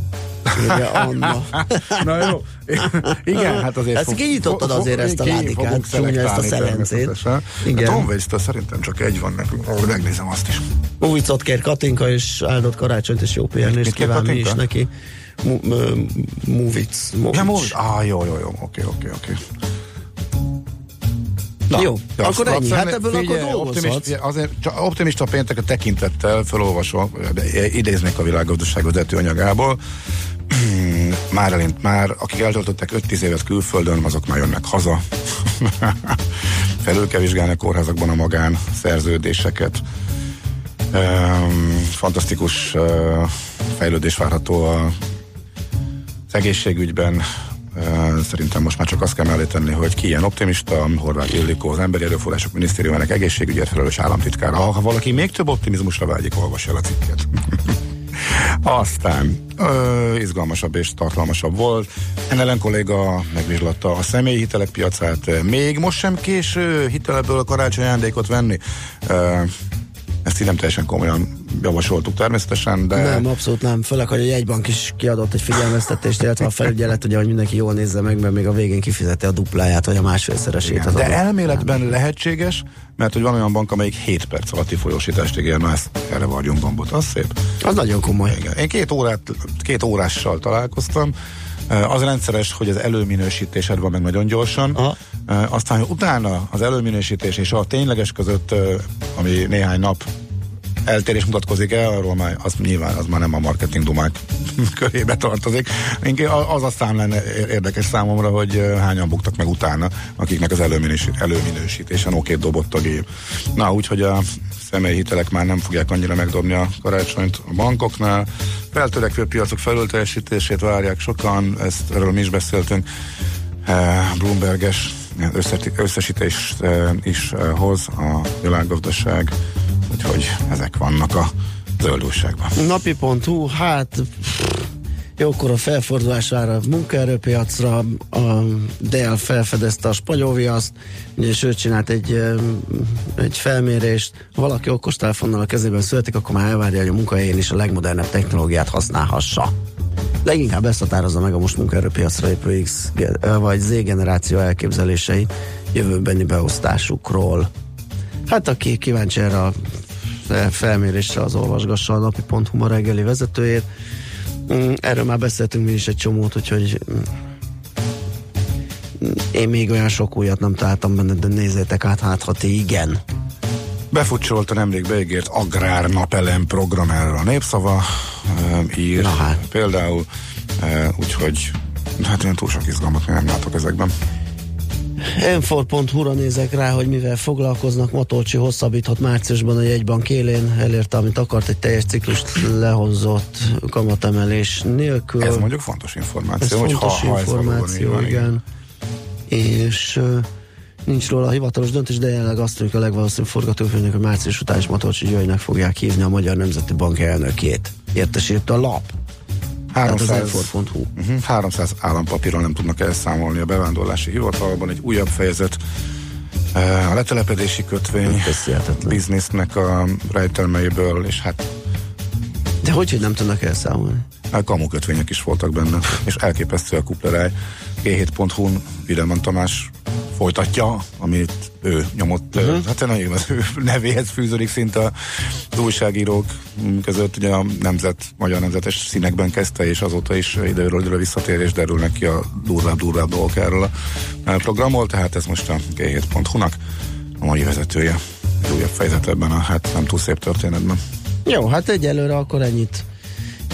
Anna. Na jó. Igen, hát azért... Ezt kinyitottad fog- azért ezt a ládikát, ezt a szelencét. Igen. Tom Waits-től szerintem csak egy van nekünk. Megnézem azt is. Újcot kér Katinka, és áldott karácsonyt, és jó pihenést kíván mi is neki. Movic. Ja, Movic. Ah, jó, jó, jó. Oké, oké, oké. Na, Jó, Ja, akkor ennyi. Hát ebből figyelj, akkor optimist, azért csak optimista péntek a tekintettel felolvasom, idéznék a világgazdaság vezető anyagából. már elint, már akik eltöltöttek 5-10 évet külföldön, azok már jönnek haza. Felül kell vizsgálni a kórházakban a magán szerződéseket. Um, fantasztikus uh, fejlődés várható a, egészségügyben. Uh, szerintem most már csak azt kell mellé hogy ki ilyen optimista, Horváth Ildikó, az Emberi Erőforrások Minisztériumának egészségügyért felelős államtitkára. Ha, ha valaki még több optimizmusra vágyik, olvassa el a cikket. Aztán ö, izgalmasabb és tartalmasabb volt. Ellen kolléga megvizsgatta a személyi hitelek piacát. Még most sem késő hiteleből karácsony ajándékot venni. Ö, ezt így nem teljesen komolyan javasoltuk természetesen, de Nem, abszolút nem. Főleg, hogy a jegybank is kiadott egy figyelmeztetést, illetve a felügyelet, ugye, hogy mindenki jól nézze meg, mert még a végén kifizeti a dupláját, vagy a másfélszeresét. az de adott. elméletben lehetséges, mert hogy van olyan bank, amelyik 7 perc alatti folyósítást ígér, na ezt erre varjunk gombot, az szép. Az nagyon komoly. Igen. Én két, órát, két órással találkoztam. Az rendszeres, hogy az előminősítésed van meg nagyon gyorsan. Aha. Aztán hogy utána az előminősítés és a tényleges között, ami néhány nap eltérés mutatkozik el, arról már az nyilván az már nem a marketing dumák körébe tartozik. Inkább az aztán lenne érdekes számomra, hogy hányan buktak meg utána, akiknek az előminősít, előminősítésen oké dobott a gép. Na, úgyhogy a személyi hitelek már nem fogják annyira megdobni a karácsonyt a bankoknál. Feltörekvő piacok felülteljesítését várják sokan, ezt erről mi is beszéltünk. Bloomberges összesítést is hoz a világgazdaság, úgyhogy ezek vannak a zöld újságban. Napi.hu, hát jókor a felfordulás vár a munkaerőpiacra, a Dell felfedezte a ugye, és ő csinált egy, egy felmérést, ha valaki okostelefonnal a kezében születik, akkor már elvárja, hogy a munkahelyén is a legmodernebb technológiát használhassa. Leginkább ezt határozza meg a most munkaerőpiacra épő X vagy Z generáció elképzelései jövőbeni beosztásukról. Hát aki kíváncsi erre a fel- felmérésre, az olvasgassa a napi.hu ma reggeli vezetőjét. Mm, Erről már beszéltünk mi is egy csomót, úgyhogy mm, én még olyan sok újat nem találtam benne, de nézzétek át, hát ha ti igen. Befutcsolta nemrég beígért agrár napelem program erre a népszava eh, ír Na hát. például, eh, úgyhogy hát én túl sok izgalmat még nem látok ezekben. m4.hu-ra nézek rá, hogy mivel foglalkoznak, Matolcsi hosszabbíthat márciusban a jegybank élén, elérte, amit akart, egy teljes ciklust lehozott kamatemelés nélkül. Ez mondjuk fontos információ, Ez hogy fontos ha, ha ez információ, valóban így van, igen. És nincs róla hivatalos döntés, de jelenleg azt mondjuk a legvalószínűbb forgatókönyvnek, hogy március után is Matolcsi Györgynek fogják hívni a Magyar Nemzeti Bank elnökét. Értesített a lap. Tehát az 300, m4.hu. uh-huh, 300 állampapírral nem tudnak elszámolni a bevándorlási hivatalban. Egy újabb fejezet eh, a letelepedési kötvény biznisznek a rejtelmeiből, és hát De hogy, hogy nem tudnak elszámolni? a kamukötvények is voltak benne, és elképesztő a kupleráj. G7.hu-n Videman Tamás folytatja, amit ő nyomott, uh-huh. hát nagyon az ő nevéhez fűződik szinte az újságírók között, ugye a nemzet, magyar nemzetes színekben kezdte, és azóta is időről időre visszatér, és derülnek ki a durvább-durvább dolgok erről a programról, tehát ez most a G7.hu-nak a mai vezetője. Egy újabb fejezet ebben a hát nem túl szép történetben. Jó, hát egyelőre akkor ennyit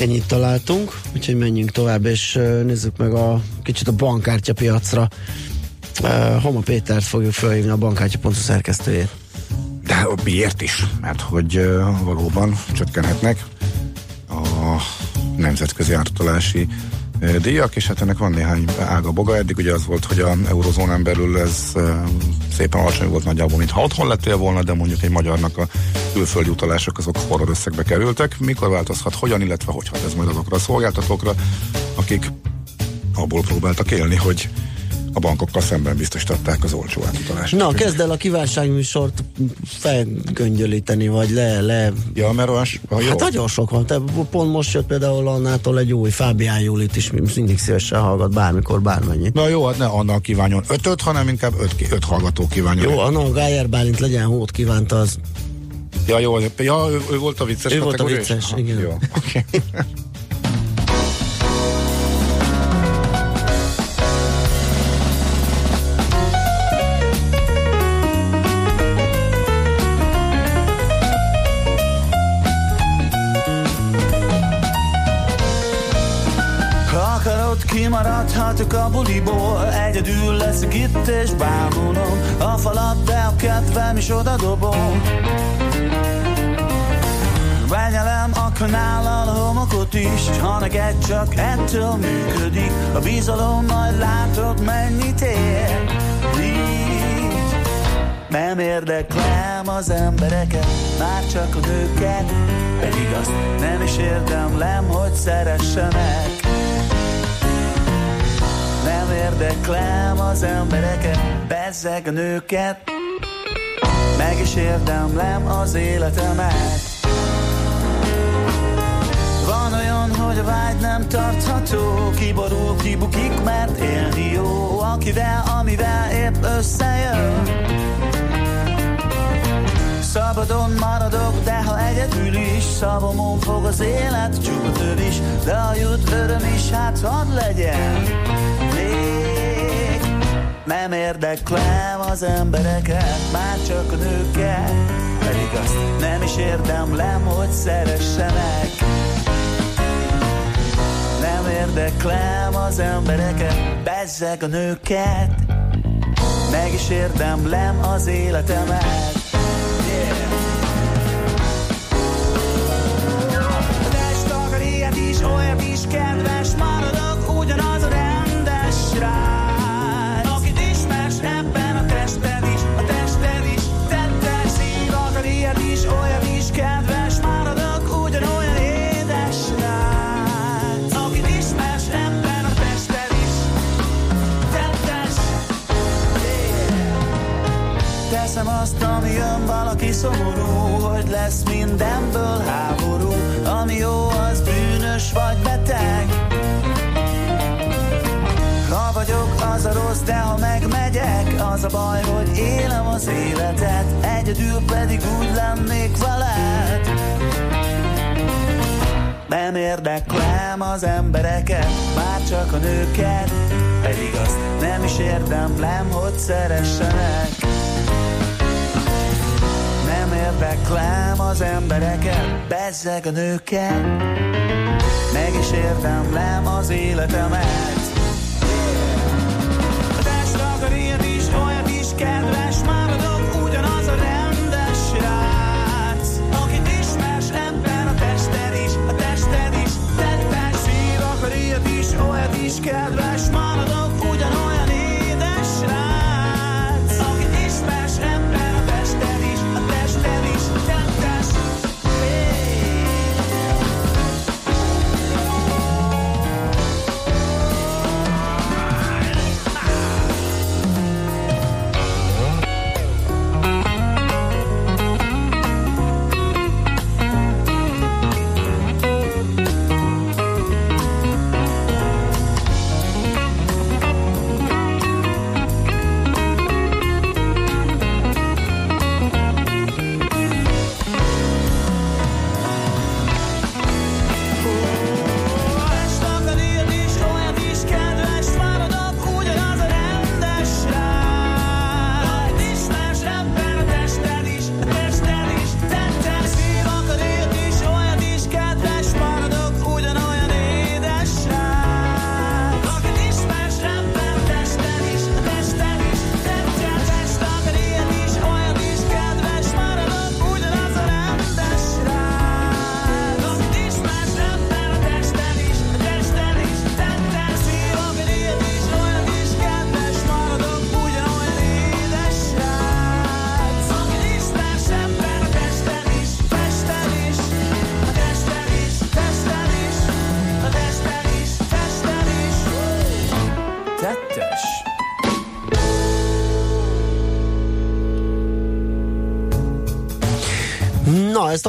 ennyit találtunk, úgyhogy menjünk tovább, és nézzük meg a kicsit a bankkártyapiacra. Uh, Homa Pétert fogjuk felhívni a bankkártya.hu szerkesztőjét. De miért is? Mert hogy uh, valóban csökkenhetnek a nemzetközi átutalási uh, díjak, és hát ennek van néhány ága boga. Eddig ugye az volt, hogy a eurozónán belül ez uh, szépen alacsony volt nagyjából, mintha otthon lettél volna, de mondjuk egy magyarnak a külföldi utalások azok horror összegbe kerültek. Mikor változhat, hogyan, illetve hogy ez majd azokra a szolgáltatókra, akik abból próbáltak élni, hogy a bankokkal szemben biztosították az olcsó átutalást. Na, kezd el a kívánságműsort felgöngyölíteni, vagy le, le Ja, mert olyan, ha jó. Hát nagyon sok van. Te pont most jött például annától egy új Fábián Júlit is mindig szívesen hallgat bármikor, bármennyit. Na jó, hát ne annak kívánjon ötöt, hanem inkább öt, öt hallgató kívánjon. Jó, Anna Gájer Bálint legyen hót kívánta, az Ja, jó, ja, ő, ő volt a vicces Ő volt a vicces, igen. Jó, oké. kimaradhatok a buliból. Egyedül leszek itt és bámulom. A falat, de a kedvem is oda dobom. Benyelem a kanállal a homokot is Ha neked csak ettől működik. A bizalom majd látod mennyit ér. Így nem érdeklem az embereket Már csak a nőket. Pedig azt nem is érdemlem, hogy szeressenek Nem érdeklem az embereket Bezzeg a nőket. Meg is érdemlem az életemet. Van olyan, hogy a vágy nem tartható. Kiborul, kibukik, mert élni jó Akivel, amivel épp összejön. Szabadon maradok, de ha egyedül is Szavamon fog az élet, csútör is De ha jut öröm is, hát hadd legyen nem érdeklem az embereket Már csak a nőket. Pedig azt nem is érdemlem, hogy szeressenek. Nem érdeklem az embereket, bezzeg a nőket, meg is érdemlem az életemet. Azt, ami jön valaki szomorú Hogy lesz mindenből háború Ami jó, az bűnös vagy beteg. Ha vagyok, az a rossz, de ha megmegyek Az a baj, hogy élem az életet Egyedül pedig úgy lennék veled. Nem érdeklem az embereket, már csak a nőket Pedig azt nem is érdemlem, hogy szeressenek Nem érdeklem az embereket, bezzeg a nőket. Meg is érdemlem az életemet. A test akar ilyet is, olyat is, kedves Maradok ugyanaz a rendes srác. Akit ismersz ebben a tested a tested is ilyet is, olyat is, kedves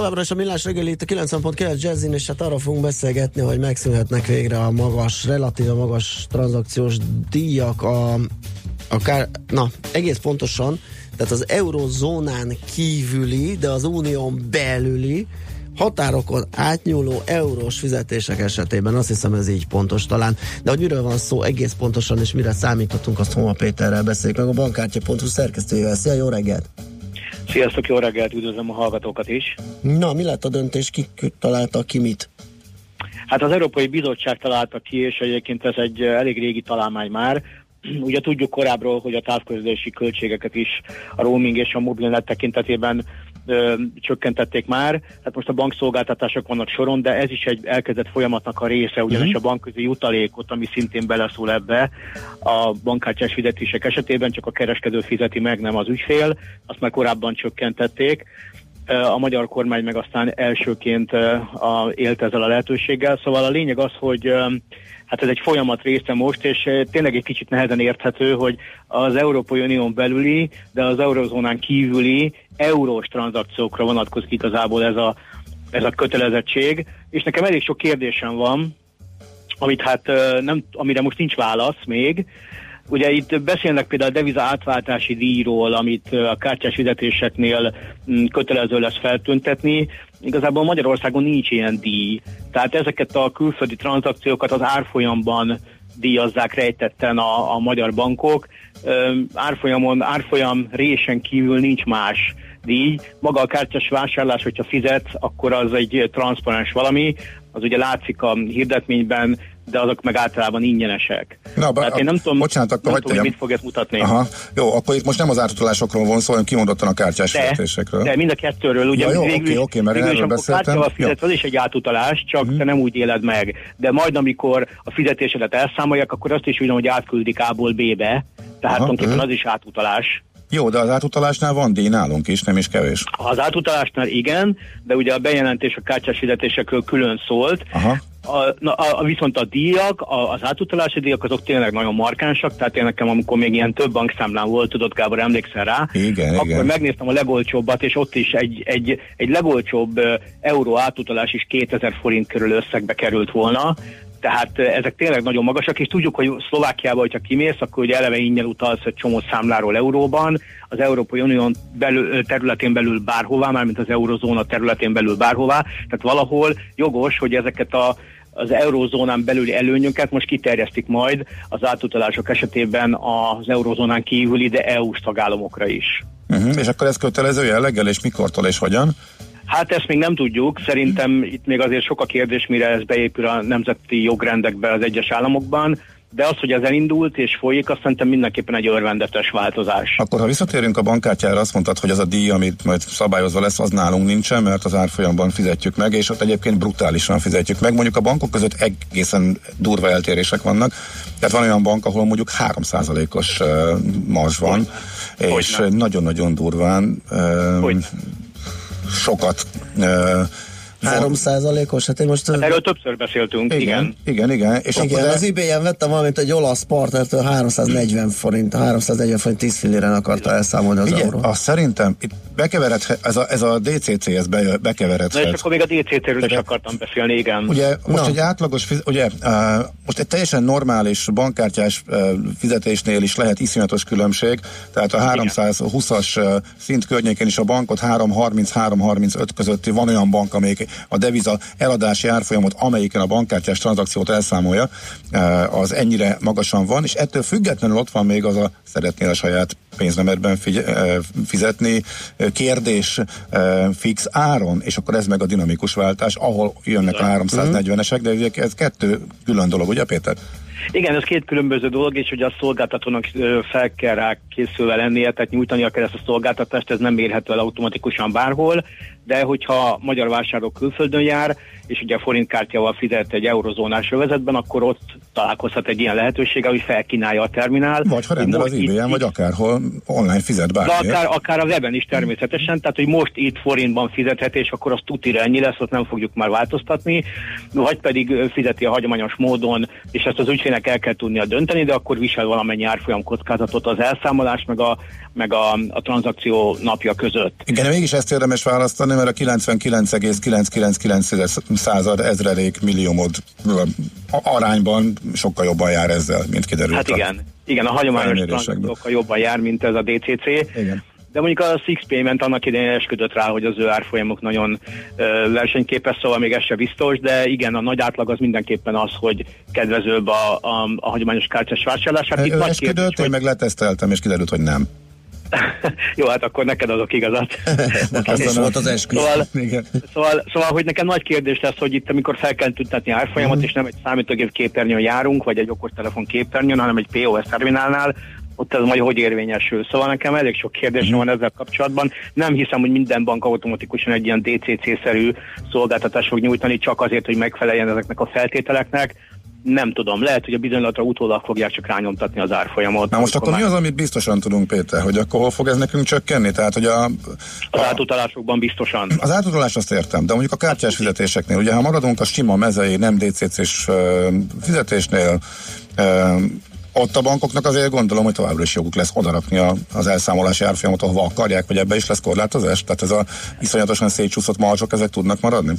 továbbra is a Millás reggeli itt a 90.9 Jazzin, és hát arra fogunk beszélgetni, hogy megszűnhetnek végre a magas, relatíve magas tranzakciós díjak a, a kár, na, egész pontosan, tehát az eurozónán kívüli, de az unión belüli határokon átnyúló eurós fizetések esetében, azt hiszem ez így pontos talán, de hogy miről van szó egész pontosan, és mire számíthatunk, azt Homa Péterrel beszéljük meg a bankkártya.hu szerkesztőjével. Szia, jó reggelt! Sziasztok, jó reggelt, üdvözlöm a hallgatókat is. Na, mi lett a döntés, kik találtak ki mit? Hát az Európai Bizottság találta ki, és egyébként ez egy eh, elég régi találmány már. Ugye tudjuk korábbról, hogy a távközlési költségeket is a roaming és a mobilnet tekintetében ö, csökkentették már. Hát most a bankszolgáltatások vannak soron, de ez is egy elkezdett folyamatnak a része, ugyanis a bankközi jutalékot, ami szintén beleszól ebbe a bankkártyás fizetések esetében, csak a kereskedő fizeti meg, nem az ügyfél, azt már korábban csökkentették. A magyar kormány meg aztán elsőként a, élt ezzel a lehetőséggel. Szóval a lényeg az, hogy hát ez egy folyamat része most, és ö, tényleg egy kicsit nehezen érthető, hogy az Európai Unión belüli, de az eurozónán kívüli eurós tranzakciókra vonatkozik igazából ez a, ez a kötelezettség, és nekem elég sok kérdésem van, amit hát ö, nem, amire most nincs válasz még. Ugye itt beszélnek például a deviza átváltási díjról, amit ö, a kártyás fizetéseknél mm, kötelező lesz feltüntetni. Igazából Magyarországon nincs ilyen díj. Tehát ezeket a külföldi tranzakciókat az árfolyamban díjazzák rejtetten a, a magyar bankok. Árfolyamon, árfolyam résen kívül nincs más díj. Maga a kártyás vásárlás, hogyha fizet, akkor az egy transzparens valami, az ugye látszik a hirdetményben, de azok meg általában ingyenesek. Na, ba, Tehát én nem tudom, bocsánat, akkor nem tudom hogy mit fog ez mutatni. Aha, jó, akkor itt most nem az átutalásokról van szó, hanem kimondottan a kártyás De, fizetésekről. de mind a kettőről, ugye Ja, jó, végül, oké, oké, mert végül erről beszéltem. Jó. fizetsz, az is egy átutalás, csak Mhm. te nem úgy éled meg. De majd, amikor a fizetésedet elszámolják, akkor azt is ugyanúgy átküldik A-ból B-be, tehát Aha, tulajdonképpen mhm. az is átutalás. Jó, de az átutalásnál van díj nálunk is, nem is kevés. Az átutalásnál igen, de ugye a bejelentés a kártyás fizetésekről külön szólt. Aha. A, a, a, viszont a díjak, a, az átutalási díjak azok tényleg nagyon markánsak, tehát én nekem amikor még ilyen több bankszámlán volt, tudod Gábor, emlékszel rá, Igen, akkor igen. megnéztem a legolcsóbbat, és ott is egy, egy, egy legolcsóbb euró átutalás is 2000 forint körül összegbe került volna, tehát ezek tényleg nagyon magasak, és tudjuk, hogy Szlovákiába, hogyha kimész, akkor ugye eleve ingyen utalsz egy csomó számláról euróban, az Európai Unión belül, területén belül bárhová, mármint az eurozóna területén belül bárhová, tehát valahol jogos, hogy ezeket a az eurózónán belüli előnyöket most kiterjesztik majd az átutalások esetében az eurózónán kívüli, de EU-s tagállamokra is. Uh-huh. És akkor ez kötelező jelleggel, és mikortól és hogyan? Hát ezt még nem tudjuk, szerintem itt még azért sok a kérdés, mire ez beépül a nemzeti jogrendekbe az egyes államokban, de az, hogy ez elindult és folyik, azt szerintem mindenképpen egy örvendetes változás. Akkor ha visszatérünk a bankkártyára, azt mondtad, hogy az a díj, amit majd szabályozva lesz, az nálunk nincsen, mert az árfolyamban fizetjük meg, és ott egyébként brutálisan fizetjük meg. Mondjuk a bankok között egészen durva eltérések vannak. Tehát van olyan bank, ahol mondjuk 3%-os uh, marzs van, és Hogyne. nagyon-nagyon durván uh, Hogy? sokat uh, 3 százalékos, hát én most... Hát erről többször beszéltünk, igen. igen, igen, igen. És Igen, akkor az ebay-en vettem valamint egy olasz partnertől 340 forint, 340 forint 10 filléren akarta elszámolni az Ugye, euró. azt szerintem itt bekeveredhet, ez a, ez a DCC, ez be, Na és bekeveredhet. akkor még a DCT-ről is akartam beszélni, igen. Ugye most Na. egy átlagos, ugye uh, most egy teljesen normális bankkártyás uh, fizetésnél is lehet iszonyatos különbség, tehát a 320-as uh, szint környékén is a bankot 330-335 közötti van olyan bank, amelyik a deviza eladási árfolyamot, amelyiken a bankkártyás tranzakciót elszámolja, uh, az ennyire magasan van, és ettől függetlenül ott van még az a szeretnél a saját pénznemedben figy- uh, fizetni uh, kérdés fix áron, és akkor ez meg a dinamikus váltás, ahol jönnek a 340-esek, de ugye ez kettő külön dolog, ugye Péter? Igen, ez két különböző dolog, és ugye a szolgáltatónak fel kell rá készülve lennie, tehát nyújtania kell ezt a szolgáltatást, ez nem érhető el automatikusan bárhol, de hogyha magyar vásárló külföldön jár, és ugye a forintkártyával fizet egy eurozónás övezetben, akkor ott találkozhat egy ilyen lehetőséggel, hogy felkínálja a terminál. Vagy ha rendel az ebay vagy akárhol online fizet de bármiért. akár, akár a weben is természetesen, tehát hogy most itt forintban fizethet, és akkor az tutira ennyi lesz, azt nem fogjuk már változtatni, vagy pedig fizeti a hagyományos módon, és ezt az ügyfélnek el kell tudnia dönteni, de akkor visel valamennyi árfolyam kockázatot az elszámolás, meg a, meg a, a tranzakció napja között. Igen, de mégis ezt érdemes választani, mert a 99,999 század ezrelék milliómod arányban sokkal jobban jár ezzel, mint kiderült. Hát igen, igen, a hagyományos tranzakciókkal jobban jár, mint ez a DCC. Igen. De mondjuk a Six Payment annak idején esküdött rá, hogy az ő árfolyamok nagyon ö, versenyképes, szóval még ez se biztos, de igen, a nagy átlag az mindenképpen az, hogy kedvezőbb a, a, a hagyományos kártyás vásárlás. Hát itt Ő nagy esküdött, kérdés, én hogy meg leteszteltem, és kiderült, hogy nem. Jó, hát akkor neked adok igazat. Ez volt az eskü. Szóval, szóval, szóval, hogy nekem nagy kérdés lesz, hogy itt, amikor fel kell tüntetni árfolyamat, és nem egy számítógép képernyőn járunk, vagy egy okostelefon képernyőn, hanem egy POS terminálnál, ott ez majd hogy érvényesül. Szóval nekem elég sok kérdésem van ezzel kapcsolatban. Nem hiszem, hogy minden bank automatikusan egy ilyen DCC-szerű szolgáltatást fog nyújtani, csak azért, hogy megfeleljen ezeknek a feltételeknek. Nem tudom, lehet, hogy a bizonylatra utólag fogják csak rányomtatni az árfolyamot. Na most akkor mi már az, amit biztosan tudunk, Péter, hogy akkor hol fog ez nekünk csökkenni? Tehát, hogy a, Az átutalásokban biztosan. az átutalás azt értem, de mondjuk a kártyás fizetéseknél, ugye ha maradunk a sima mezei, nem DCC-s ö, fizetésnél, ott a bankoknak azért gondolom, hogy továbbra is joguk lesz odarakni a, az elszámolási árfolyamot, ahova akarják, vagy ebbe is lesz korlátozás? Tehát ez a iszonyatosan szétcsúszott marzsok, ezek tudnak maradni?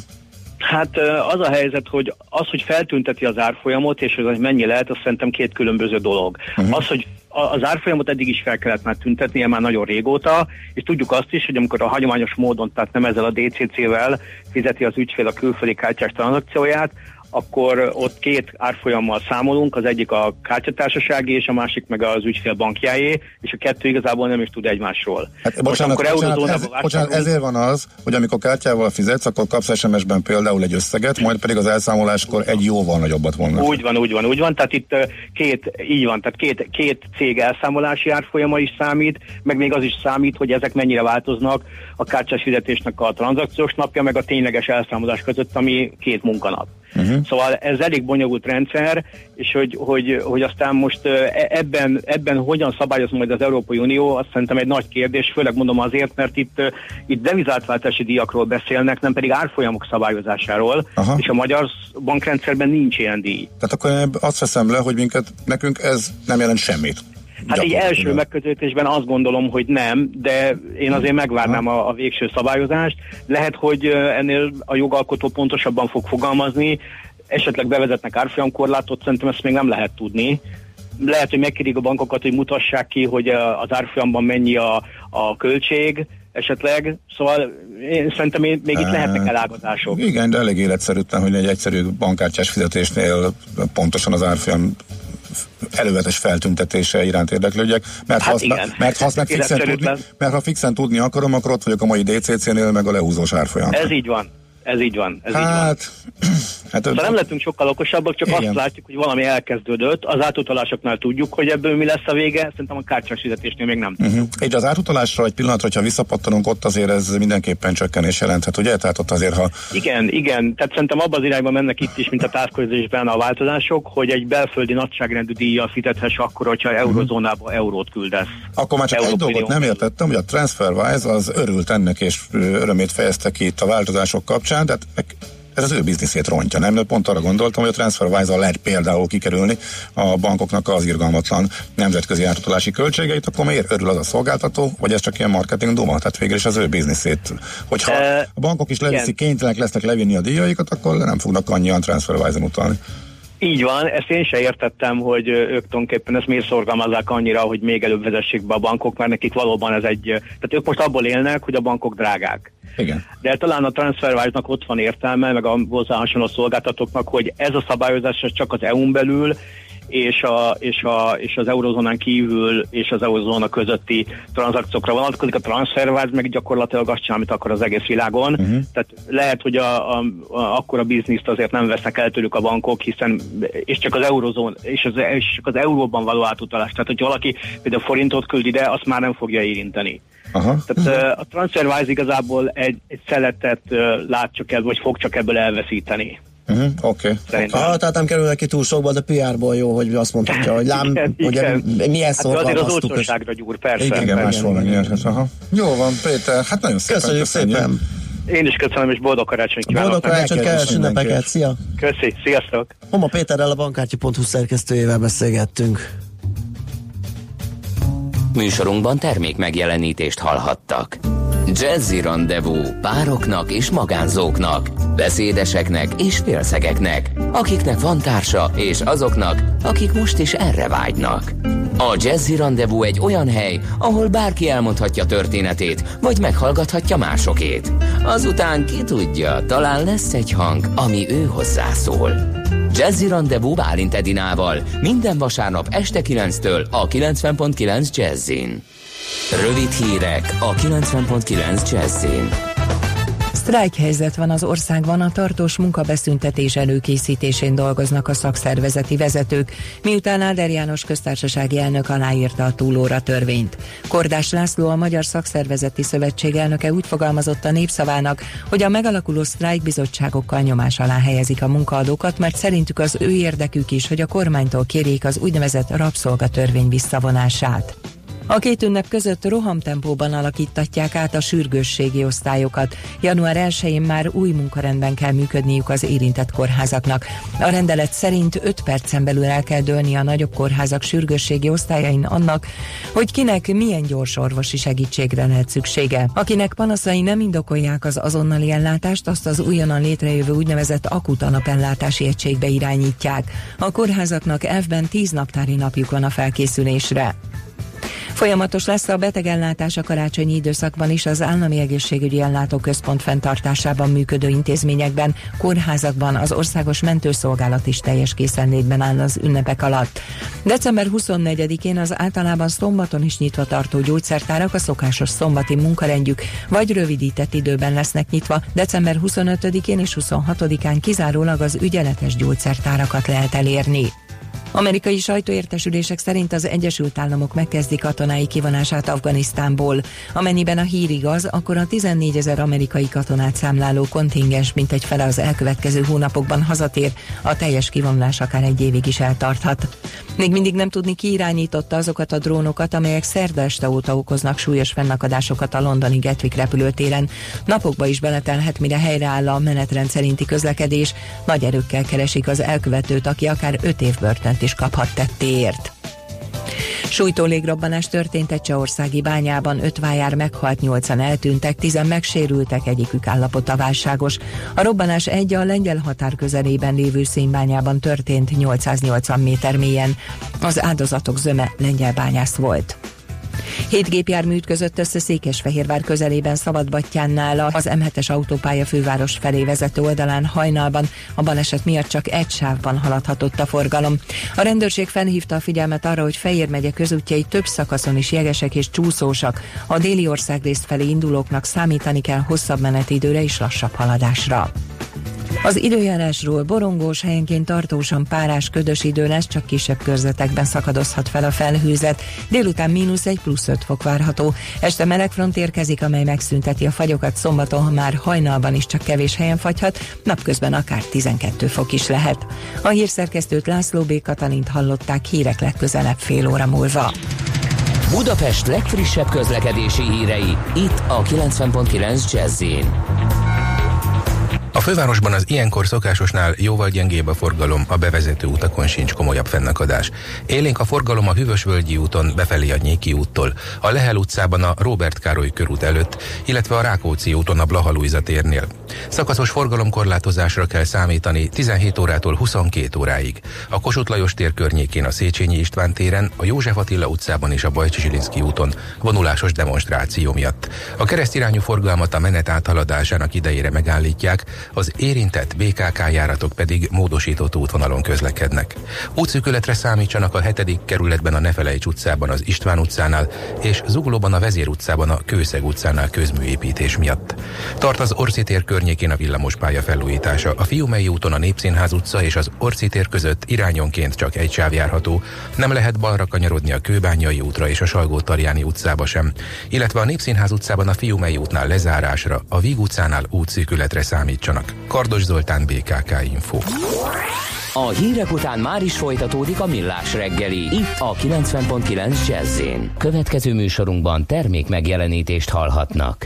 Hát az a helyzet, hogy az, hogy feltünteti az árfolyamot, és hogy mennyi lehet, azt szerintem két különböző dolog. Uh-huh. Az, hogy az árfolyamot eddig is fel kellett már tüntetnie már nagyon régóta, és tudjuk azt is, hogy amikor a hagyományos módon, tehát nem ezzel a DCC-vel fizeti az ügyfél a külföldi kártyás tranzakcióját, akkor ott két árfolyammal számolunk, az egyik a kártyatársasági, és a másik meg az ügyfél bankjáé, és a kettő igazából nem is tud egymásról. Hát, bocsánat, amikor bocsánat, ez, bocsánat, ezért van az, hogy amikor kártyával fizetsz, akkor kapsz SMS-ben például egy összeget, majd pedig az elszámoláskor egy jóval nagyobbat mondnak. Úgy van, úgy van, úgy van. Tehát itt két, így van, tehát két, két cég elszámolási árfolyama is számít, meg még az is számít, hogy ezek mennyire változnak a kártyás fizetésnek a tranzakciós napja, meg a tényleges elszámolás között, ami két munkanap. Uh-huh. Szóval ez elég bonyolult rendszer, és hogy, hogy, hogy aztán most e- ebben, ebben hogyan szabályoz majd az Európai Unió, azt szerintem egy nagy kérdés, főleg mondom azért, mert itt, itt devizátváltási díjakról beszélnek, nem pedig árfolyamok szabályozásáról, Aha. és a magyar bankrendszerben nincs ilyen díj. Tehát akkor azt veszem le, hogy minket, nekünk ez nem jelent semmit. Hát így első megközelítésben azt gondolom, hogy nem, de én azért megvárnám a, a végső szabályozást. Lehet, hogy ennél a jogalkotó pontosabban fog fogalmazni, esetleg bevezetnek árfolyamkorlátot, szerintem ezt még nem lehet tudni. Lehet, hogy megkérik a bankokat, hogy mutassák ki, hogy az árfolyamban mennyi a, a költség, esetleg. Szóval én szerintem még még itt lehetnek elágazások. Igen, de elég életszerűtlen, hogy egy egyszerű bankkártyás fizetésnél pontosan az árfolyam előzetes feltüntetése iránt érdeklődjek, mert, Hát ha, azt, igen. mert ha azt meg fixen tudni, mert ha fixen tudni akarom, akkor ott vagyok a mai DCC-nél, meg a lehúzós árfolyam. Ez így van. Ez így van. Ez így van. Hát, hát Szóval nem lettünk sokkal okosabbak, csak Igen. azt látjuk, hogy valami elkezdődött. Az átutalásoknál tudjuk, hogy ebből mi lesz a vége, szerintem a kártyás fizetésnél még nem tudjuk. Uh-huh. Így az átutalásra egy pillanatra, hogyha visszapattanunk, ott azért ez mindenképpen csökkenés jelenthet, ugye? Tehát ott azért, ha Igen, igen. Tehát szerintem abban az irányban mennek itt is, mint a távközlésben a változások, hogy egy belföldi nagyságrendű díjjal fizethess akkor, hogyha eurozónába eurót küldesz. Akkor már csak egy Európai dolgot nem értettem, hogy a TransferWise az örült ennek, és örömét fejezte ki itt a változások kapcsán, de hát ez az ő bizniszét rontja, nem? De pont arra gondoltam, hogy a TransferWise-al lehet például kikerülni a bankoknak az irgalmatlan nemzetközi átutalási költségeit, akkor miért örül az a szolgáltató, vagy ez csak ilyen marketing duma? Tehát végül is az ő bizniszét. Hogyha a bankok is leviszik, kénytelenek lesznek levinni a díjaikat, akkor nem fognak annyian TransferWise-en utalni. Így van, ezt én se értettem, hogy ők tulajdonképpen ezt miért szorgalmazzák annyira, hogy még előbb vezessék be a bankok, mert nekik valóban ez egy, tehát ők most abból élnek, hogy a bankok drágák. Igen. De talán a TransferWise-nak ott van értelme, meg a hozzá hasonló szolgáltatóknak, hogy ez a szabályozás csak az EU-n belül, és, a, és, a, és az eurozónán kívül és az eurozóna közötti tranzakciókra vonatkozik. A TransferWise meg gyakorlatilag azt csinál, amit akar az egész világon. Uh-huh. Tehát lehet, hogy a, a, a, akkor a bizniszt azért nem vesznek el tőlük a bankok, hiszen és csak az eurozón, és, az, és csak az euróban való átutalás. Tehát, hogyha valaki például forintot küld ide, azt már nem fogja érinteni. Aha. Tehát uh, a TransferWise igazából egy, egy szeletet uh, lát csak el, vagy fog csak ebből elveszíteni. Uh-huh. Oké. Okay. Ah, tehát nem kerül neki túl sokba, de PR-ból jó, hogy azt mondhatja, hogy lám, Igen, ugye igen. mi ezt Hát azért az olcsóságra gyúr, persze. Igen, igen, máshol megnyerhet. Aha. Jó van, Péter, hát nagyon szépen Köszönjük szépen. Én is köszönöm, és boldog karácsonyt kívánok. Boldog karácsonyt, kellemes ünnepeket, szia! Köszi, sziasztok! Homa Péterrel a bankkártya.hu szerkesztőjével beszélgettünk. Műsorunkban termék megjelenítést hallhattak. Jazzy Rendezvú pároknak és magánzóknak, beszédeseknek és félszegeknek, akiknek van társa és azoknak, akik most is erre vágynak. A Jazzy Rendezvú egy olyan hely, ahol bárki elmondhatja történetét, vagy meghallgathatja másokét. Azután ki tudja, talán lesz egy hang, ami ő hozzászól. Jazzy Rendezvous Bálint Edinával minden vasárnap este 9-től a 90.9 Jazzin. Rövid hírek a 90.9 Jazzin. Sztrájk van az országban, a tartós munkabeszüntetés előkészítésén dolgoznak a szakszervezeti vezetők, miután Áder János köztársasági elnök aláírta a túlóra törvényt. Kordás László, a Magyar Szakszervezeti Szövetség elnöke úgy fogalmazott a népszavának, hogy a megalakuló sztrájkbizottságokkal nyomás alá helyezik a munkaadókat, mert szerintük az ő érdekük is, hogy a kormánytól kérjék az úgynevezett rabszolgatörvény visszavonását. A két ünnep között rohamtempóban alakítatják át a sürgősségi osztályokat. Január 1-én már új munkarendben kell működniük az érintett kórházaknak. A rendelet szerint 5 percen belül el kell dőlni a nagyobb kórházak sürgősségi osztályain annak, hogy kinek milyen gyors orvosi segítségre lehet szüksége. Akinek panaszai nem indokolják az azonnali ellátást, azt az újonnan létrejövő úgynevezett akut alapellátási egységbe irányítják. A kórházaknak elfben 10 naptári napjuk van a felkészülésre. Folyamatos lesz a betegellátás a karácsonyi időszakban is az állami egészségügyi ellátóközpont fenntartásában működő intézményekben, kórházakban az országos mentőszolgálat is teljes készenlétben áll az ünnepek alatt. December 24-én az általában szombaton is nyitva tartó gyógyszertárak a szokásos szombati munkarendjük vagy rövidített időben lesznek nyitva. December 25-én és 26-án kizárólag az ügyeletes gyógyszertárakat lehet elérni. Amerikai sajtóértesülések szerint az Egyesült Államok megkezdi katonái kivonását Afganisztánból. Amennyiben a hír igaz, akkor a 14 ezer amerikai katonát számláló kontingens mintegy fele az elkövetkező hónapokban hazatér, a teljes kivonulás akár egy évig is eltarthat. Még mindig nem tudni ki irányította azokat a drónokat, amelyek szerda este óta okoznak súlyos fennakadásokat a londoni Gatwick repülőtéren. Napokba is beletelhet, mire helyreáll a menetrend szerinti közlekedés. Nagy erőkkel keresik az elkövetőt, aki akár 5 év börtönt is kaphat tettéért. Sújtó légrobbanás történt egy csehországi bányában, öt vájár meghalt, nyolcan eltűntek, tizen megsérültek, egyikük állapota válságos. A robbanás egy a lengyel határ közelében lévő szénbányában történt 880 méter mélyen. Az áldozatok zöme lengyel bányász volt. Hét gépjármű ütközött össze Székesfehérvár közelében Szabadbattyánnál az M7-es autópálya főváros felé vezető oldalán hajnalban. A baleset miatt csak egy sávban haladhatott a forgalom. A rendőrség felhívta a figyelmet arra, hogy Fejér megye közútjai több szakaszon is jegesek és csúszósak. A déli országrészt felé indulóknak számítani kell hosszabb menetidőre és lassabb haladásra. Az időjárásról borongós helyenként tartósan párás ködös idő lesz, csak kisebb körzetekben szakadozhat fel a felhőzet. Délután mínusz egy plusz 5 fok várható. Este melegfront érkezik, amely megszünteti a fagyokat szombaton, ha már hajnalban is csak kevés helyen fagyhat, napközben akár 12 fok is lehet. A hírszerkesztőt László B. Katalint hallották hírek legközelebb fél óra múlva. Budapest legfrissebb közlekedési hírei, itt a 90.9 jazz fővárosban az ilyenkor szokásosnál jóval gyengébb a forgalom, a bevezető utakon sincs komolyabb fennakadás. Élénk a forgalom a Hűvösvölgyi úton befelé a Nyéki úttól, a Lehel utcában a Robert Károly körút előtt, illetve a Rákóczi úton a Blaha térnél. Szakaszos forgalomkorlátozásra kell számítani 17 órától 22 óráig. A Kossuth Lajos tér környékén a Széchenyi István téren, a József Attila utcában és a Bajcsi Zsilinszki úton vonulásos demonstráció miatt. A keresztirányú forgalmat a menet áthaladásának idejére megállítják, az érintett BKK járatok pedig módosított útvonalon közlekednek. Útszűkületre számítsanak a 7. kerületben a Nefelejts utcában az István utcánál, és Zuglóban a Vezér utcában a Kőszeg utcánál közműépítés miatt. Tart az Orcitér környékén a villamospálya felújítása, a Fiumei úton a Népszínház utca és az Orcitér között irányonként csak egy sáv járható, nem lehet balra kanyarodni a Kőbányai útra és a salgó utcába sem, illetve a Népszínház utcában a Fiumei útnál lezárásra, a Víg utcánál útszűkületre számítsanak. Kardos Zoltán, BKK Info. A hírek után már is folytatódik a millás reggeli. Itt a 90.9 jazz Következő műsorunkban termék megjelenítést hallhatnak.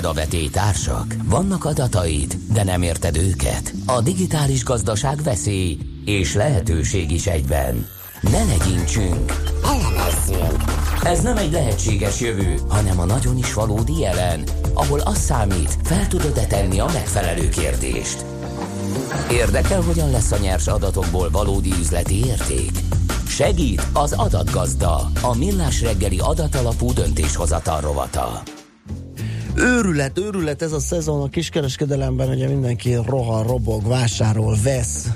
Melletted a vetétársak? Vannak adataid, de nem érted őket? A digitális gazdaság veszély és lehetőség is egyben. Ne legyintsünk! Elemezzünk! Ez nem egy lehetséges jövő, hanem a nagyon is valódi jelen, ahol az számít, fel tudod-e tenni a megfelelő kérdést. Érdekel, hogyan lesz a nyers adatokból valódi üzleti érték? Segít az adatgazda, a millás reggeli adatalapú döntéshozatal rovata. Őrület, őrület ez a szezon a kiskereskedelemben, ugye mindenki rohan, robog, vásárol, vesz,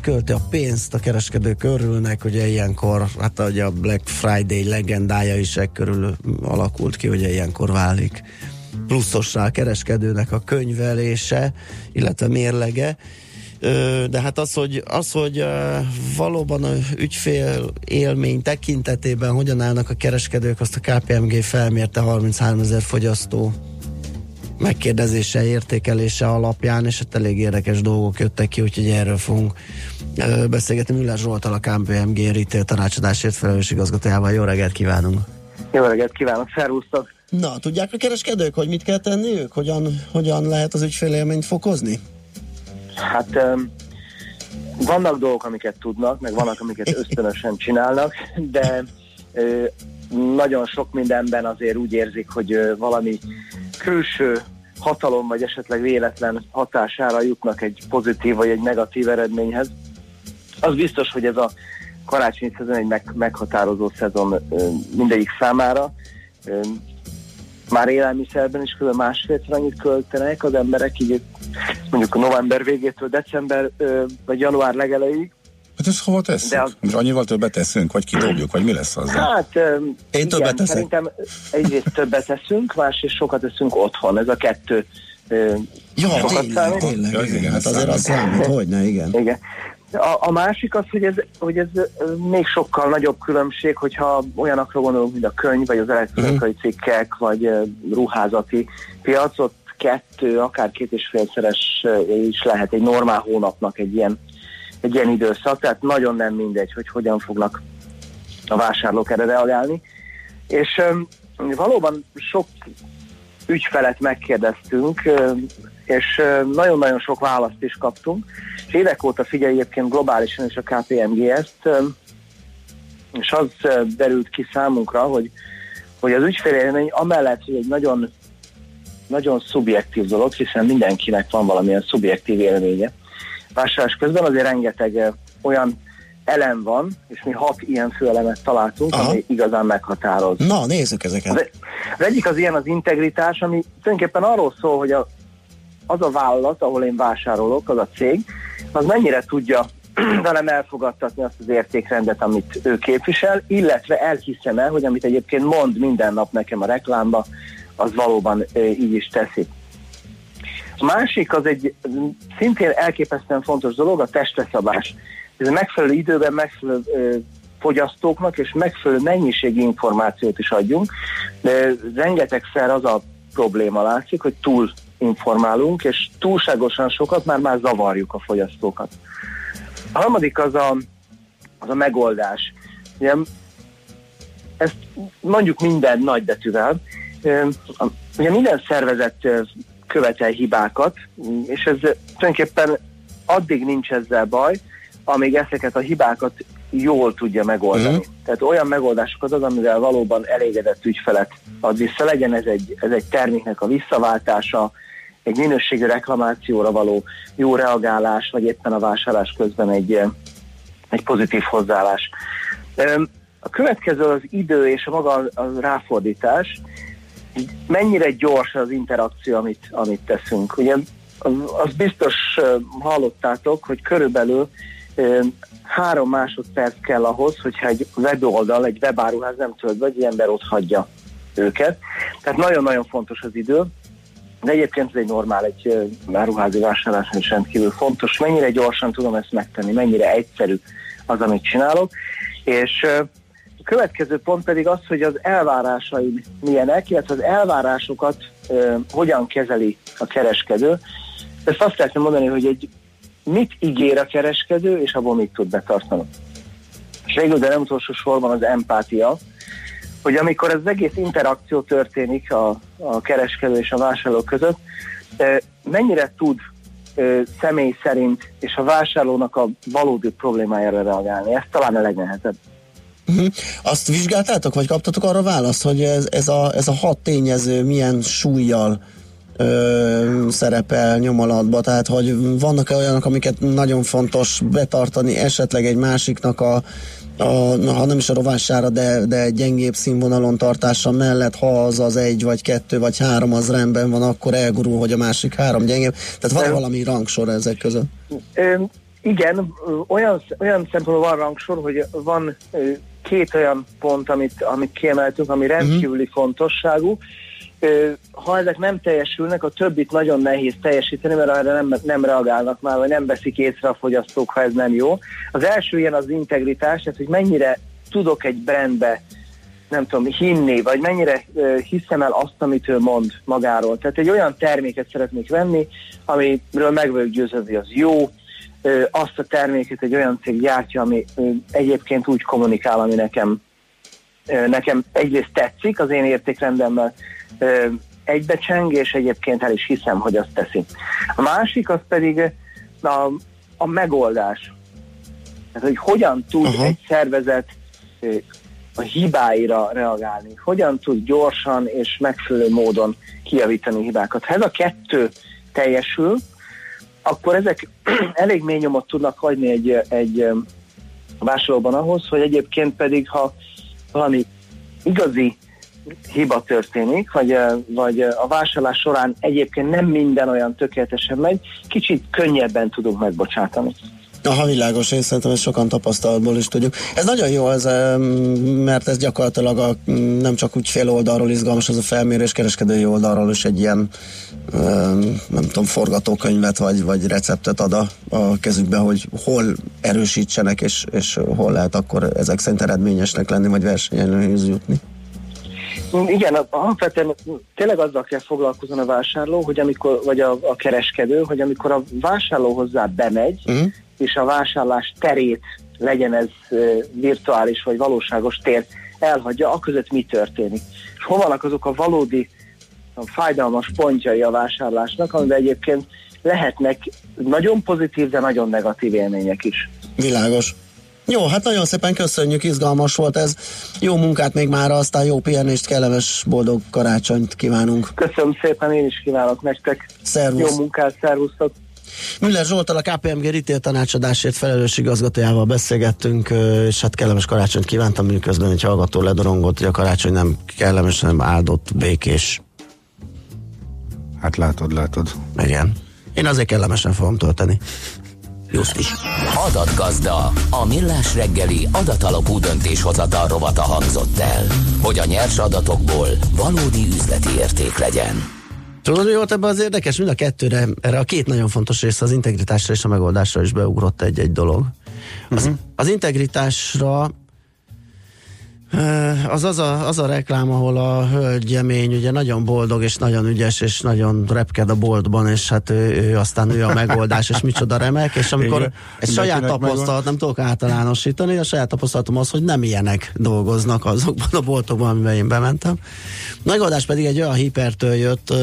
költi a pénzt, a kereskedők örülnek, ugye ilyenkor, hát ugye a Black Friday legendája is e körül alakult ki, ugye ilyenkor válik pluszossá a kereskedőnek a könyvelése, illetve mérlege. De hát az, hogy, az, hogy valóban a ügyfél élmény tekintetében hogyan állnak a kereskedők, azt a KPMG felmérte 33 ezer fogyasztó megkérdezése, értékelése alapján, és hát elég érdekes dolgok jöttek ki, úgyhogy erről fogunk ö, beszélgetni. Müller Zsoltal, a KPMG Retail tanácsadásért felelős igazgatójával. Jó reggelt kívánunk! Jó reggelt kívánok, szervusztok! Na, tudják a kereskedők, hogy mit kell tenniük? Hogyan, hogyan lehet az ügyfélélményt fokozni? Hát um, vannak dolgok, amiket tudnak, meg vannak, amiket ösztönösen csinálnak, de nagyon sok mindenben azért úgy érzik, hogy valami külső hatalom, vagy esetleg véletlen hatására jutnak egy pozitív vagy egy negatív eredményhez. Az biztos, hogy ez a karácsonyi szezon egy meg, meghatározó szezon mindegyik számára. Már élelmiszerben is kb. másfélszer annyit költenek az emberek, így mondjuk november végétől december vagy január legelejéig. Hát ezt hova tesszük? De az- Most annyival többet teszünk, vagy kidobjuk, vagy mi lesz azzal? Hát, ö, igen, többet teszek. Szerintem egyrészt többet teszünk, másrészt sokat teszünk otthon. Ez a kettő Ja, sokat tényleg, számít. tényleg, Ja, igen, hát ez azért az számít. hogy ne, igen. Igen. A, a másik az, hogy ez, hogy ez még sokkal nagyobb különbség, hogyha olyanokra gondolunk, mint a könyv, vagy az elektronikai Mhm. cikkek, vagy ruházati piac, ott kettő, akár két és félszeres is lehet egy normál hónapnak egy ilyen, egy ilyen időszak, tehát nagyon nem mindegy, hogy hogyan fognak a vásárlók erre reagálni. És valóban sok ügyfelet megkérdeztünk, és nagyon-nagyon sok választ is kaptunk, és évek óta figyelj egyébként globálisan is a KPMG ezt, és az derült ki számunkra, hogy, hogy az ügyfélélmény amellett, hogy egy nagyon, nagyon szubjektív dolog, hiszen mindenkinek van valamilyen szubjektív élménye, vásárlás közben azért rengeteg olyan elem van, és mi hat ilyen főelemet találtunk, Aha. ami igazán meghatároz. Na, nézzük ezeket. Az, az egyik az ilyen az integritás, ami tulajdonképpen arról szól, hogy a, az a vállalat, ahol én vásárolok, az a cég, az mennyire tudja velem elfogadtatni azt az értékrendet, amit ő képvisel, illetve elhiszem el, hogy amit egyébként mond minden nap nekem a reklámba, az valóban így is teszi. A másik az egy szintén elképesztően fontos dolog, a testeszabás. Ez a megfelelő időben megfelelő ö, fogyasztóknak és megfelelő mennyiségi információt is adjunk, de rengetegszer az a probléma látszik, hogy túl informálunk, és túlságosan sokat már már zavarjuk a fogyasztókat. A harmadik az a, az a megoldás. Ugye, ezt mondjuk minden nagybetűvel. Ö, a- Ugye minden szervezet követel hibákat, és ez tulajdonképpen addig nincs ezzel baj, amíg ezeket a hibákat jól tudja megoldani. Mhm. Tehát olyan megoldásokat ad, amivel valóban elégedett ügyfelet ad vissza. Legyen ez egy, ez egy terméknek a visszaváltása, egy minőségi reklamációra való jó reagálás, vagy éppen a vásárlás közben egy, egy pozitív hozzáállás. A következő az idő és a maga a ráfordítás. Mennyire gyors az interakció, amit, amit teszünk. Ugye az, biztos hallottátok, hogy körülbelül három másodperc kell ahhoz, hogyha egy weboldal, egy webáruház nem tölt hogy egy ember ott hagyja őket. Tehát nagyon-nagyon fontos az idő. De egyébként ez egy normál, egy áruházi vásárláson is rendkívül fontos. Mennyire gyorsan tudom ezt megtenni, mennyire egyszerű az, amit csinálok. És következő pont pedig az, hogy az elvárásaim milyenek, illetve az elvárásokat ö, hogyan kezeli a kereskedő. Ezt azt lehetne mondani, hogy egy mit ígér a kereskedő, és abból mit tud betartani. És végül, de nem utolsó sorban az empátia, hogy amikor az egész interakció történik a, a kereskedő és a vásárló között, mennyire tud személy szerint és a vásárlónak a valódi problémájára reagálni. Ez talán a legnehezebb. Uh-huh. Azt vizsgáltátok, vagy kaptatok arra választ, hogy ez, ez, a, ez a hat tényező milyen súlyjal ö, szerepel nyomalatba, tehát hogy vannak-e olyanok, amiket nagyon fontos betartani, esetleg egy másiknak a, a ha nem is a rovására, de, de gyengébb színvonalon tartása mellett, ha az az egy, vagy kettő, vagy három az rendben van, akkor elgurul, hogy a másik három gyengébb. Tehát van valami rangsor ezek között. Igen, olyan, olyan szempontból van rangsor, hogy van két olyan pont, amit, amit kiemeltünk, ami rendkívüli uh-huh. fontosságú. Ha ezek nem teljesülnek, a többit nagyon nehéz teljesíteni, mert erre nem, nem reagálnak már, vagy nem veszik észre a fogyasztók, ha ez nem jó. Az első ilyen az integritás, tehát hogy mennyire tudok egy brandbe nem tudom, hinni, vagy mennyire hiszem el azt, amit ő mond magáról. Tehát egy olyan terméket szeretnék venni, amiről meg vagyok győződni, az jó, azt a terméket egy olyan cég gyártja, ami egyébként úgy kommunikál, ami nekem, nekem egyrészt tetszik, az én értékrendemmel egybecseng, és egyébként el is hiszem, hogy azt teszi. A másik az pedig a, a megoldás. Tehát, hogy hogyan tud uh-huh. egy szervezet a hibáira reagálni, hogyan tud gyorsan és megfelelő módon kijavítani hibákat. Ha ez a kettő teljesül, akkor ezek elég mély nyomot tudnak hagyni egy, egy vásárlóban ahhoz, hogy egyébként pedig, ha valami igazi hiba történik, vagy, vagy a vásárlás során egyébként nem minden olyan tökéletesen megy, kicsit könnyebben tudunk megbocsátani. Aha, világos, én szerintem ezt sokan tapasztalatból is tudjuk. Ez nagyon jó, em, mert ez gyakorlatilag a, nem csak úgy fél oldalról izgalmas, az a felmérés kereskedői oldalról is egy ilyen em, nem tudom, forgatókönyvet vagy, vagy receptet ad a, a kezükbe, hogy hol erősítsenek, és, és hol lehet akkor ezek szerint eredményesnek lenni, vagy versenyelőhöz jutni. Igen, alapvetően tényleg azzal kell foglalkozni a vásárló, hogy amikor, vagy a, a kereskedő, hogy amikor a vásárló hozzá bemegy, uh-huh. És a vásárlás terét legyen ez virtuális vagy valóságos tér, elhagyja, aközött mi történik. És hol vannak azok a valódi a fájdalmas pontjai a vásárlásnak, amiben egyébként lehetnek nagyon pozitív, de nagyon negatív élmények is. Világos. Jó, hát nagyon szépen köszönjük, izgalmas volt ez. Jó munkát még már, aztán jó pihenést, kellemes, boldog karácsonyt kívánunk. Köszönöm szépen, én is kívánok nektek. Szervusz. Jó munkát, szervusztok. Müller Zsoltal a KPMG Retail tanácsadásért felelős igazgatójával beszélgettünk, és hát kellemes karácsonyt kívántam, miközben egy hallgató ledorongott, hogy a karácsony nem kellemes, hanem áldott, békés. Hát látod, látod. Igen. Én azért kellemesen fogom tölteni. Just is. Adatgazda, a millás reggeli adatalapú döntéshozatal rovata hangzott el, hogy a nyers adatokból valódi üzleti érték legyen. Tudod, hogy volt ebben az érdekes? Mind a kettőre, erre a két nagyon fontos része, az integritásra és a megoldásra is beugrott egy-egy dolog. Az, uh-huh. az integritásra az az a, az a reklám, ahol a hölgyemény ugye nagyon boldog és nagyon ügyes és nagyon repked a boltban, és hát ő, ő aztán ő a megoldás, és micsoda remek, és amikor Igen. egy saját tapasztalat, nem tudok általánosítani, a saját tapasztalatom az, hogy nem ilyenek dolgoznak azokban a boltokban, amiben én bementem. Megoldás pedig egy olyan hipertől jött,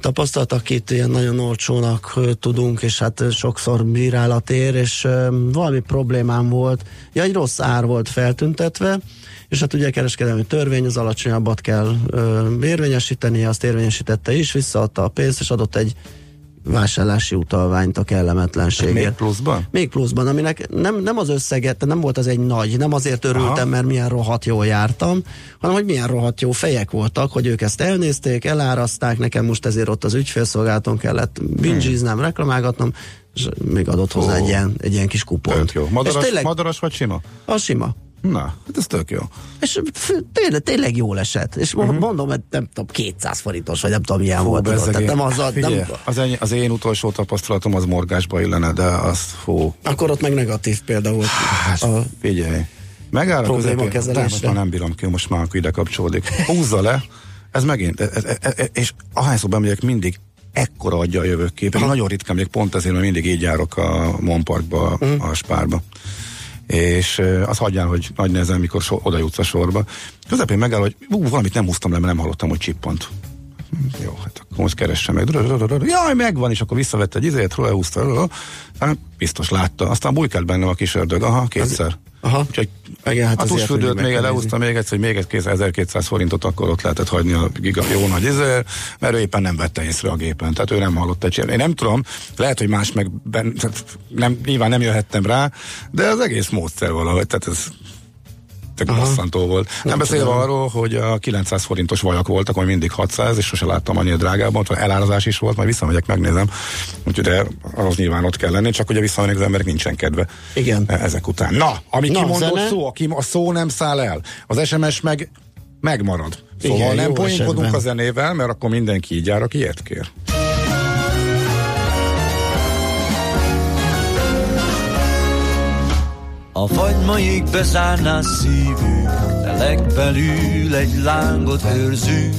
tapasztalat, akit ilyen nagyon olcsónak tudunk, és hát sokszor bírálat ér, és valami problémám volt, ja, egy rossz ár volt feltüntetve, és hát ugye a kereskedelmi törvény, az alacsonyabbat kell ö, érvényesíteni, azt érvényesítette is, visszaadta a pénzt, és adott egy vásárlási utalványt a kellemetlenségért. Még pluszban? Még pluszban, aminek nem, nem az összeget, nem volt az egy nagy, nem azért örültem, Aha. mert milyen rohadt jól jártam, hanem hogy milyen rohadt jó fejek voltak, hogy ők ezt elnézték, eláraszták, nekem most ezért ott az ügyfélszolgálaton kellett bingiznem, reklamálgatnom, és még adott hozzá Ó. egy ilyen, egy ilyen kis kupont. Tök jó. Madaras, és tényleg, madaras vagy sima? a sima. Na, hát ez tök jó. És tényleg, tényleg jól esett. És uh-huh. mondom, hogy nem tudom, 200 forintos, vagy nem tudom, milyen Fú, volt. bezzeg, Tehát nem az, a, figyelj, nem, az, én, az én utolsó tapasztalatom az morgásba illene, de az fú, akkor ott meg negatív példa volt. A, figyelj. Megáll a közepén, most már nem bírom ki, most már akkor ide kapcsolódik. Húzza le, ez megint, ez, ez, ez, és ahányszor bemegyek, mindig ekkora adja a jövőkép. Én nagyon ritkán még pont ezért, mert mindig így járok a Monparkba, Mhm. a Spárba. És az hagyjál, hogy nagy nehezen, mikor so, oda jutsz a sorba. Közepén megáll, hogy ú, valamit nem húztam le, mert nem hallottam, hogy csippant. Jó, hát akkor most keresse meg. Jaj, megvan, és akkor visszavett egy izét, lehúzta. Hát biztos látta. Aztán bujkált bennem a kis ördög. Aha, kétszer. Aha. Úgyhogy Igen, hát a tusfürdőt még meg kell lehúzta még egyszer, hogy még egy 1200 forintot akkor ott lehetett hagyni a giga jó nagy izér, mert ő éppen nem vette észre a gépen, tehát ő nem hallott egy Én nem tudom, lehet, hogy más meg ben, tehát nem, nyilván nem jöhettem rá, de az egész módszer valahogy, tehát ez tök bosszantó volt. Nem, Nem beszélve tudom. arról, hogy a 900 forintos vajak voltak, ami mindig 600, és sose láttam annyira drágában, ott elárazás is volt, majd visszamegyek, megnézem. Úgyhogy de az nyilván ott kell lenni, csak ugye visszamennek az emberek nincsen kedve. Igen. E- Ezek után. Na, ami Na, kimondott zene? szó, a, kim, a szó nem száll el. Az SMS meg megmarad. Szóval Igen, nem poénkodunk a zenével, mert akkor mindenki így jár, aki ilyet kér. A fagymaig bezárná szívünk, de legbelül egy lángot őrzünk,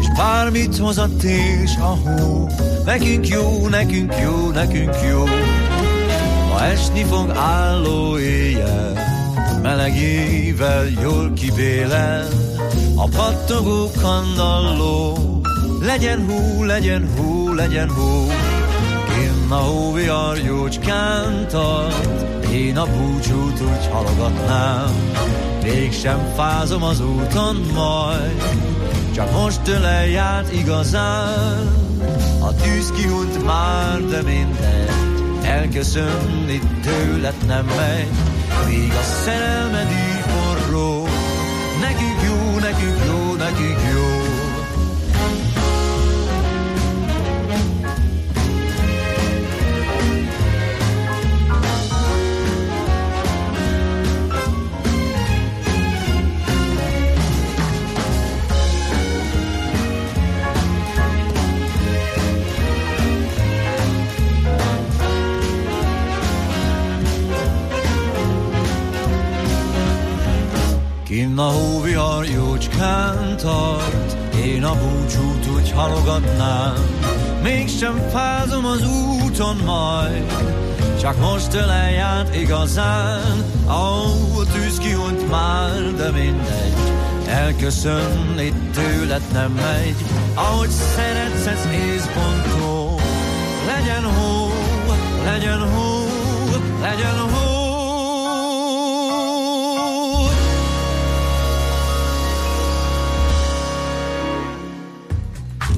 és bármit hoz a tél s a hó, nekünk jó, nekünk jó, nekünk jó. Ma esni fog álló éjjel, melegével jól kibélel, a pattogó kandalló, legyen hú, legyen hú, legyen hú. Kinn a hóvihar jócskán tart, én a búcsút úgy halogatnám. Mégsem fázom az úton majd, csak most től eljárt igazán. A tűz kihunt már, de mindegy, elköszönni tőled nem megy. Míg a szerelmed így forró, nekünk jó, nekünk jó, nekünk jó. Tart, én a búcsút úgy halogatnám. Mégsem fázom az úton majd, csak most ölelj át igazán. Ó, a tűz kiunt már, de mindegy, elköszön, itt tőled nem megy. Ahogy szeretsz, ez észpontó, legyen hó, legyen hó, legyen hó.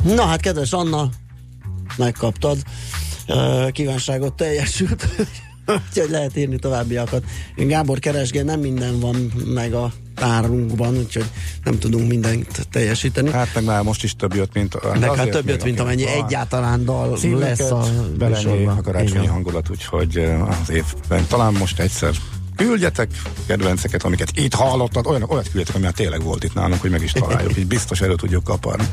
Na hát, kedves Anna, megkaptad. Kívánságot teljesült. Úgyhogy lehet írni továbbiakat. Gábor keresgél, nem minden van meg a tárunkban, úgyhogy nem tudunk mindent teljesíteni. Hát meg már most is több jött, mint... Meg hát azért több jött, mint amennyi van. egyáltalán dal Címeket lesz a belenyé műsorban. a karácsonyi Igen. hangulat, úgyhogy az évben talán most egyszer küldjetek kedvenceket, amiket itt hallottad, olyan, olyat küldjetek, ami már tényleg volt itt nálunk, hogy meg is találjuk, így biztos elő tudjuk kaparni.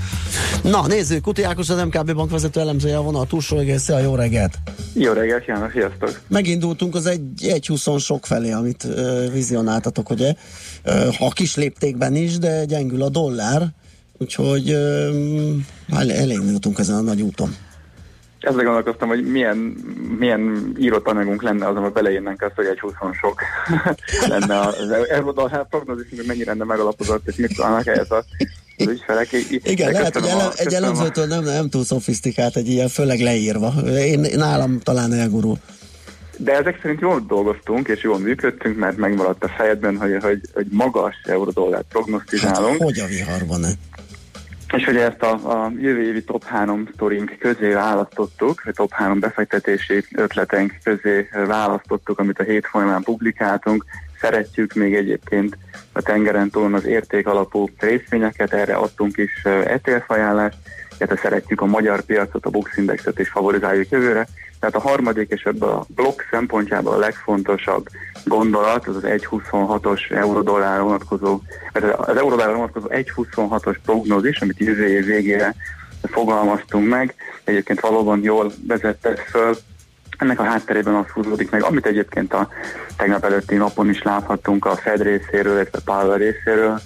Na, nézzük, Kuti Ákos, az MKB bank vezető elemzője a vonal túlsó egész, szia, jó reggelt! Jó reggelt, János, sziasztok! Megindultunk az egy, egy 20 sok felé, amit uh, vizionáltatok, ugye? Uh, ha kis léptékben is, de gyengül a dollár, úgyhogy uh, elindultunk ezen a nagy úton. Ezzel gondolkoztam, hogy milyen, milyen írott anyagunk lenne az, amiben beleírnánk azt, hogy egy 20 sok lenne az eurodollár prognózis, hogy mennyire lenne megalapozott, és mit szólnak ehhez a az ügyfelek. Igen, lehet, hogy ele, egy elemzőtől nem, nem túl szofisztikált, egy ilyen, főleg leírva. Én, nálam talán elgurul. De ezek szerint jól dolgoztunk, és jól működtünk, mert megmaradt a fejedben, hogy, hogy, hogy magas eurodollár prognosztizálunk. Hogy a viharban -e? És hogy ezt a, a jövő évi top 3 sztorink közé választottuk, vagy top 3 befektetési ötleteink közé választottuk, amit a hét folyamán publikáltunk. Szeretjük még egyébként a tengeren túlon az érték alapú részvényeket, erre adtunk is ETF ajánlást, illetve szeretjük a magyar piacot, a Bux Indexet is favorizáljuk jövőre. Tehát a harmadik és ebből a blokk szempontjából a legfontosabb gondolat, az az 1,26-os euró-dollár vonatkozó, az euró-dollár vonatkozó 1,26-os prognózis, amit jövő év végére fogalmaztunk meg, egyébként valóban jól vezette föl, ennek a hátterében az húzódik meg, amit egyébként a tegnap előtti napon is láthattunk a Fed részéről, illetve Powell részéről,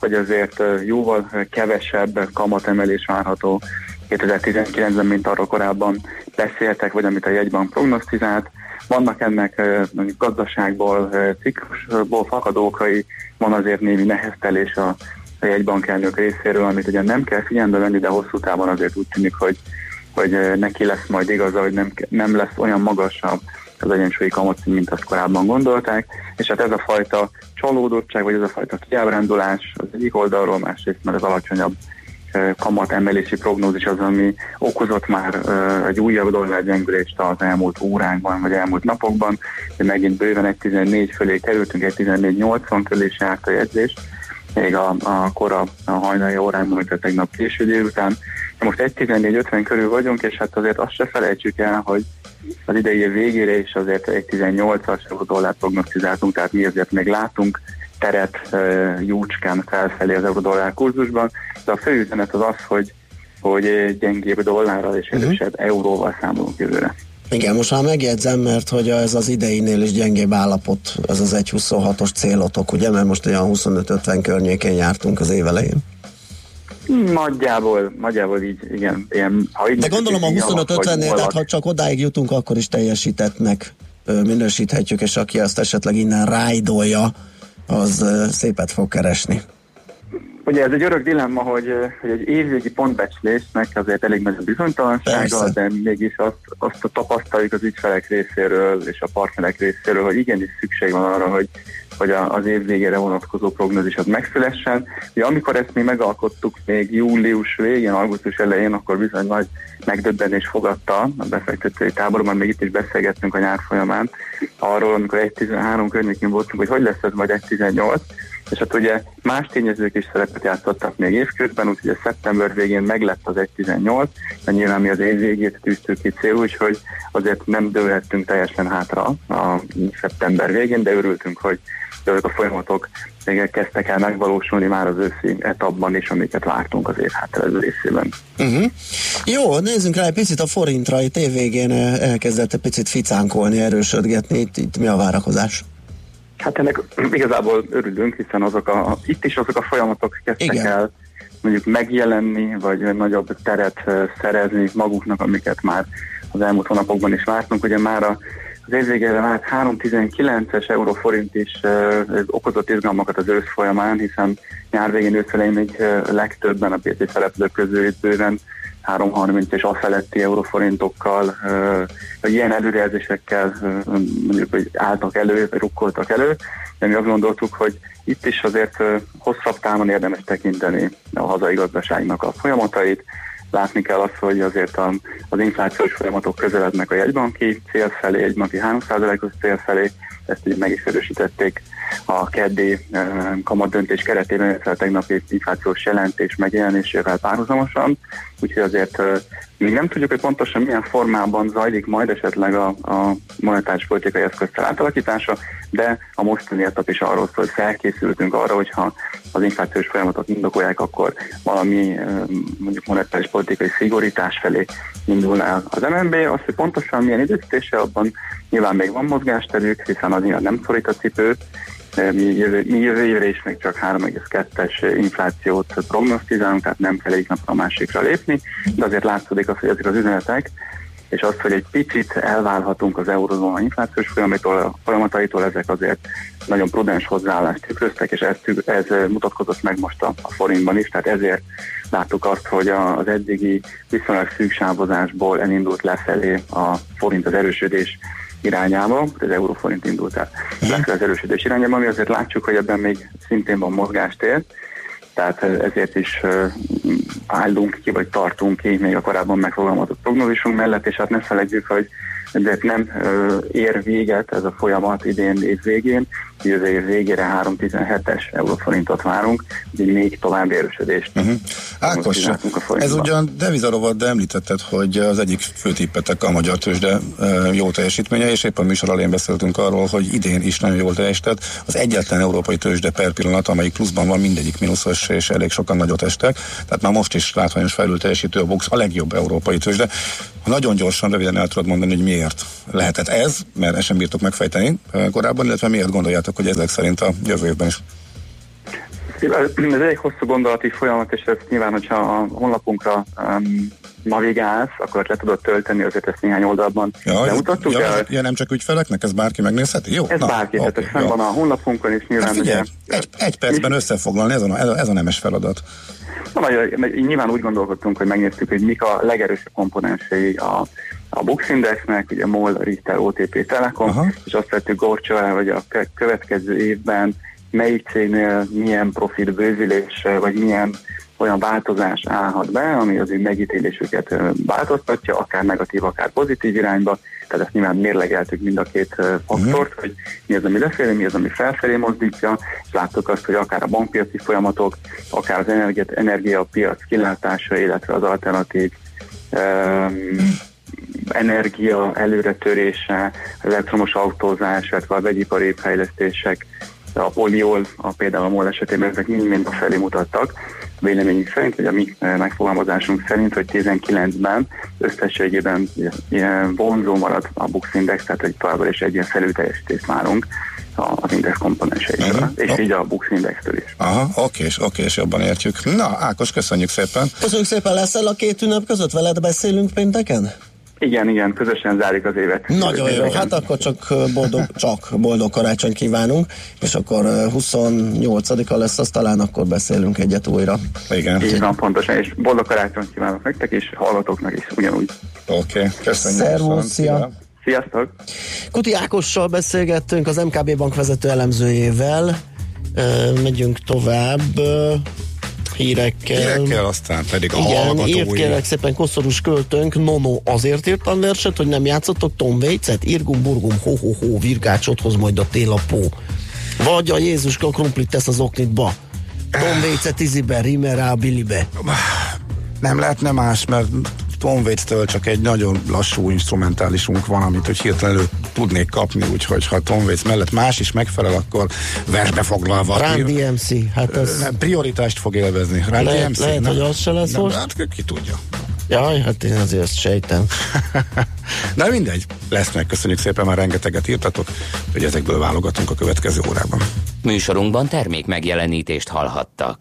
hogy azért jóval kevesebb kamatemelés várható. 2019-ben, mint arról korábban beszéltek, vagy amit a jegybank prognosztizált. Vannak ennek mondjuk gazdaságból, ciklusból fakadó okai, van azért némi neheztelés a, a jegybankelnök részéről, amit ugye nem kell figyelembe venni, de hosszú távon azért úgy tűnik, hogy hogy neki lesz majd igaza, hogy nem, nem lesz olyan magasabb az egyensúlyi kamatszint, mint azt korábban gondolták, és hát ez a fajta csalódottság, vagy ez a fajta kiábrándulás az egyik oldalról, másrészt mert az alacsonyabb kamat emelési prognózis az, ami okozott már egy újabb dollárgyengülést az elmúlt órákban, vagy elmúlt napokban, hogy megint bőven 1.14 fölé kerültünk, 1.14.80 fölé is járt a jegyzés, még a, a kora a hajnali órákban, mint a tegnap késő délután. De most 1.14.50 körül vagyunk, és hát azért azt se felejtsük el, hogy az idei év végére is azért 1.18-as dollár prognosztizáltunk, tehát mi azért még látunk teret jócskán felfelé az euró-dollár kurzusban, de a fő üzenet az az, hogy, hogy gyengébb dollárral és erősebb uh-huh. euróval számolunk jövőre. Igen, most már megjegyzem, mert hogy ez az ideinél is gyengébb állapot, ez az 1.26-os célotok, ugye, mert most olyan 25-50 környékén jártunk az év elején. Nagyjából, nagyjából így, igen. Ilyen, ha így De gondolom a így alap vagy 25-50-nél, tehát ha csak odáig jutunk, akkor is teljesítettnek minősíthetjük, és aki azt esetleg innen rájdolja, az szépet fog keresni. Ugye ez egy örök dilemma, hogy, hogy egy évvégi pontbecslésnek azért elég nagy a bizonytalansága, de mégis azt, azt a tapasztaljuk az ügyfelek részéről és a partnerek részéről, hogy igenis szükség van arra, hogy, hogy az év végére vonatkozó prognózis az megszülessen. Ugye, amikor ezt mi megalkottuk még július végén, augusztus elején, akkor bizony nagy megdöbbenés fogadta a befektetői táborban, még itt is beszélgettünk a nyár folyamán arról, amikor 1.13 környékén voltunk, hogy hogy lesz ez majd 1.18, és hát ugye más tényezők is szerepet játszottak még évközben, úgyhogy a szeptember végén meglett az 1.18, de nyilván mi az év végét tűztük ki cél, úgyhogy azért nem dőlhettünk teljesen hátra a szeptember végén, de örültünk, hogy ezek a folyamatok még kezdtek el megvalósulni már az őszi etapban is, amiket vártunk az év hátralévő részében. Uh-huh. Jó, nézzünk rá egy picit a forintra, itt évvégén ö, elkezdett egy picit ficánkolni, erősödgetni, itt, itt mi a várakozás? Hát ennek igazából örülünk, hiszen azok a, itt is azok a folyamatok kezdtek Igen. el mondjuk megjelenni, vagy nagyobb teret szerezni maguknak, amiket már az elmúlt hónapokban is vártunk. Ugye már a, az év végére vált 3,19-es euróforint is okozott izgalmakat az ősz folyamán, hiszen nyár végén ősz elején még legtöbben a piaci szereplők közül bőven 3,30 és afeletti euróforintokkal, uh, ilyen előrejelzésekkel mondjuk, hogy álltak elő, vagy rukkoltak elő, de mi azt gondoltuk, hogy itt is azért hosszabb távon érdemes tekinteni a hazai gazdaságnak a folyamatait, látni kell azt, hogy azért a, az inflációs folyamatok közelednek a jegybanki cél felé, jegybanki 3%-os cél felé, ezt így meg is erősítették a keddi kamatdöntés keretében, illetve a tegnapi inflációs jelentés megjelenésével párhuzamosan, úgyhogy azért még nem tudjuk, hogy pontosan milyen formában zajlik majd esetleg a, a monetáris politikai eszköztel átalakítása, de a mostani etap is arról szól, hogy felkészültünk arra, hogyha az inflációs folyamatok indokolják, akkor valami mondjuk monetáris politikai szigorítás felé indul el az MNB. Az, hogy pontosan milyen időzítése, abban nyilván még van mozgásterük, hiszen az nyilván nem szorít a cipőt, mi jövő, mi jövő évre is még csak 3,2-es inflációt prognosztizálunk, tehát nem kell egyik napra a másikra lépni, de azért látszódik az, hogy ezek az üzenetek, és azt, hogy egy picit elválhatunk az eurozóna inflációs folyamataitól, folyamataitól, ezek azért nagyon prudens hozzáállást tükröztek, és ez, ez mutatkozott meg most a, a forintban is, tehát ezért láttuk azt, hogy az eddigi viszonylag szűksávozásból elindult lefelé a forint az erősödés irányába, az euróforint indult el. Lefelé az erősödés irányába, ami azért látjuk, hogy ebben még szintén van mozgástér, tehát ezért is állunk ki, vagy tartunk ki még a korábban megfogalmazott prognózisunk mellett, és hát ne felejtjük, hogy de nem ér véget ez a folyamat idén év végén, jövő év végére 3,17-es euróforintot várunk, úgyhogy még tovább erősödést. Uh-huh. Ákos, ez ugyan devizarovat, de említetted, hogy az egyik főtippetek a magyar tőzsde jó teljesítménye, és éppen műsor elején beszéltünk arról, hogy idén is nagyon jól teljesített. Az egyetlen európai tőzsde per pillanat, amelyik pluszban van, mindegyik mínuszos, és elég sokan nagyot estek. Tehát már most is látványos felül teljesítő a Bux, a legjobb európai tőzsde. Ha nagyon gyorsan, röviden el tudod mondani, hogy miért lehetett ez, mert ezt sem bírtok megfejteni korábban, illetve miért gondoljátok, hogy ezek szerint a jövő évben is? Ez egy hosszú gondolati folyamat, és ezt nyilván, hogyha a honlapunkra um, navigálsz, akkor le tudod tölteni, azért ezt néhány oldalban ja, bemutattuk. Ja, ez, ja, nem csak ügyfeleknek, ez bárki megnézheti? Jó? Ez Na, bárki, okay, tehát ez van a honlapunkon, és nyilván... Hát figyelj, ugye, egy, egy percben összefoglalni, ez a, ez a, ez a nemes feladat. Na, vagy, nyilván úgy gondolkodtunk, hogy megnéztük, hogy mik a legerősebb komponensei a, a Bux Indexnek, ugye MOL, Richter, OTP, Telekom, Aha. és azt vettük gorcsol el, hogy a következő évben melyik cégnél milyen profit bővülés, vagy milyen olyan változás állhat be, ami az ő megítélésüket változtatja, akár negatív, akár pozitív irányba, tehát ezt nyilván mérlegeltük mind a két faktort, uh-huh. hogy mi az, ami lefelé, mi az, ami felfelé mozdítja, és láttuk azt, hogy akár a bankpiaci folyamatok, akár az energiapiac kilátása, illetve az alternatív um, energia előretörése, elektromos autózás, illetve a vegyipari fejlesztések, a poliol, a például a MOL esetében ezek mind-mind a felé mutattak. Véleményünk szerint, vagy a mi megfogalmazásunk szerint, hogy 19-ben összességében vonzó marad a Bux Index, tehát hogy továbbra is egy ilyen felülteljesítést várunk az index komponenseitől, uh-huh. és oh. így a Bux Index-től is. Aha, oké, és oké, és jobban értjük. Na, Ákos, köszönjük szépen. Köszönjük szépen, leszel a két ünnep között? Veled beszélünk pénteken? Igen, igen, közösen zárjuk az évet. Nagyon jó, hát akkor csak boldog, csak boldog karácsony kívánunk, és akkor 28-a lesz, az talán akkor beszélünk egyet újra. Igen. Így van, pontosan, és boldog karácsony kívánok nektek, és hallgatóknak is ugyanúgy. Oké, okay, köszönjük. Szervusz, szia! Sziasztok! Kuti Ákossal beszélgettünk, az MKB bank vezető elemzőjével. Megyünk tovább hírekkel. Hírekkel, aztán pedig a Igen, írt kérlek szépen koszorús költőnk, Nono azért írtam verset, hogy nem játszottok Tom Waits-et, Irgum Burgum, ho ho ho, virgácsot hoz majd a tél a pó. Vagy a Jézuska krumplit tesz az oknitba. Tom Waits-et izibe, rímel rá a bilibe. Nem lehetne más, mert Tom csak egy nagyon lassú instrumentálisunk van, amit hogy hirtelenül tudnék kapni, úgyhogy ha Tom Waits mellett más is megfelel, akkor versbe foglalva. Run DMC, hát ez... Prioritást fog élvezni. Run lehet, DMC, lehet nem? hogy az se lesz nem, most. Hát ki tudja. Jaj, hát én azért ezt sejtem. De mindegy, lesznek, köszönjük szépen, már rengeteget írtatok, hogy ezekből válogatunk a következő órában. Műsorunkban termék megjelenítést hallhattak.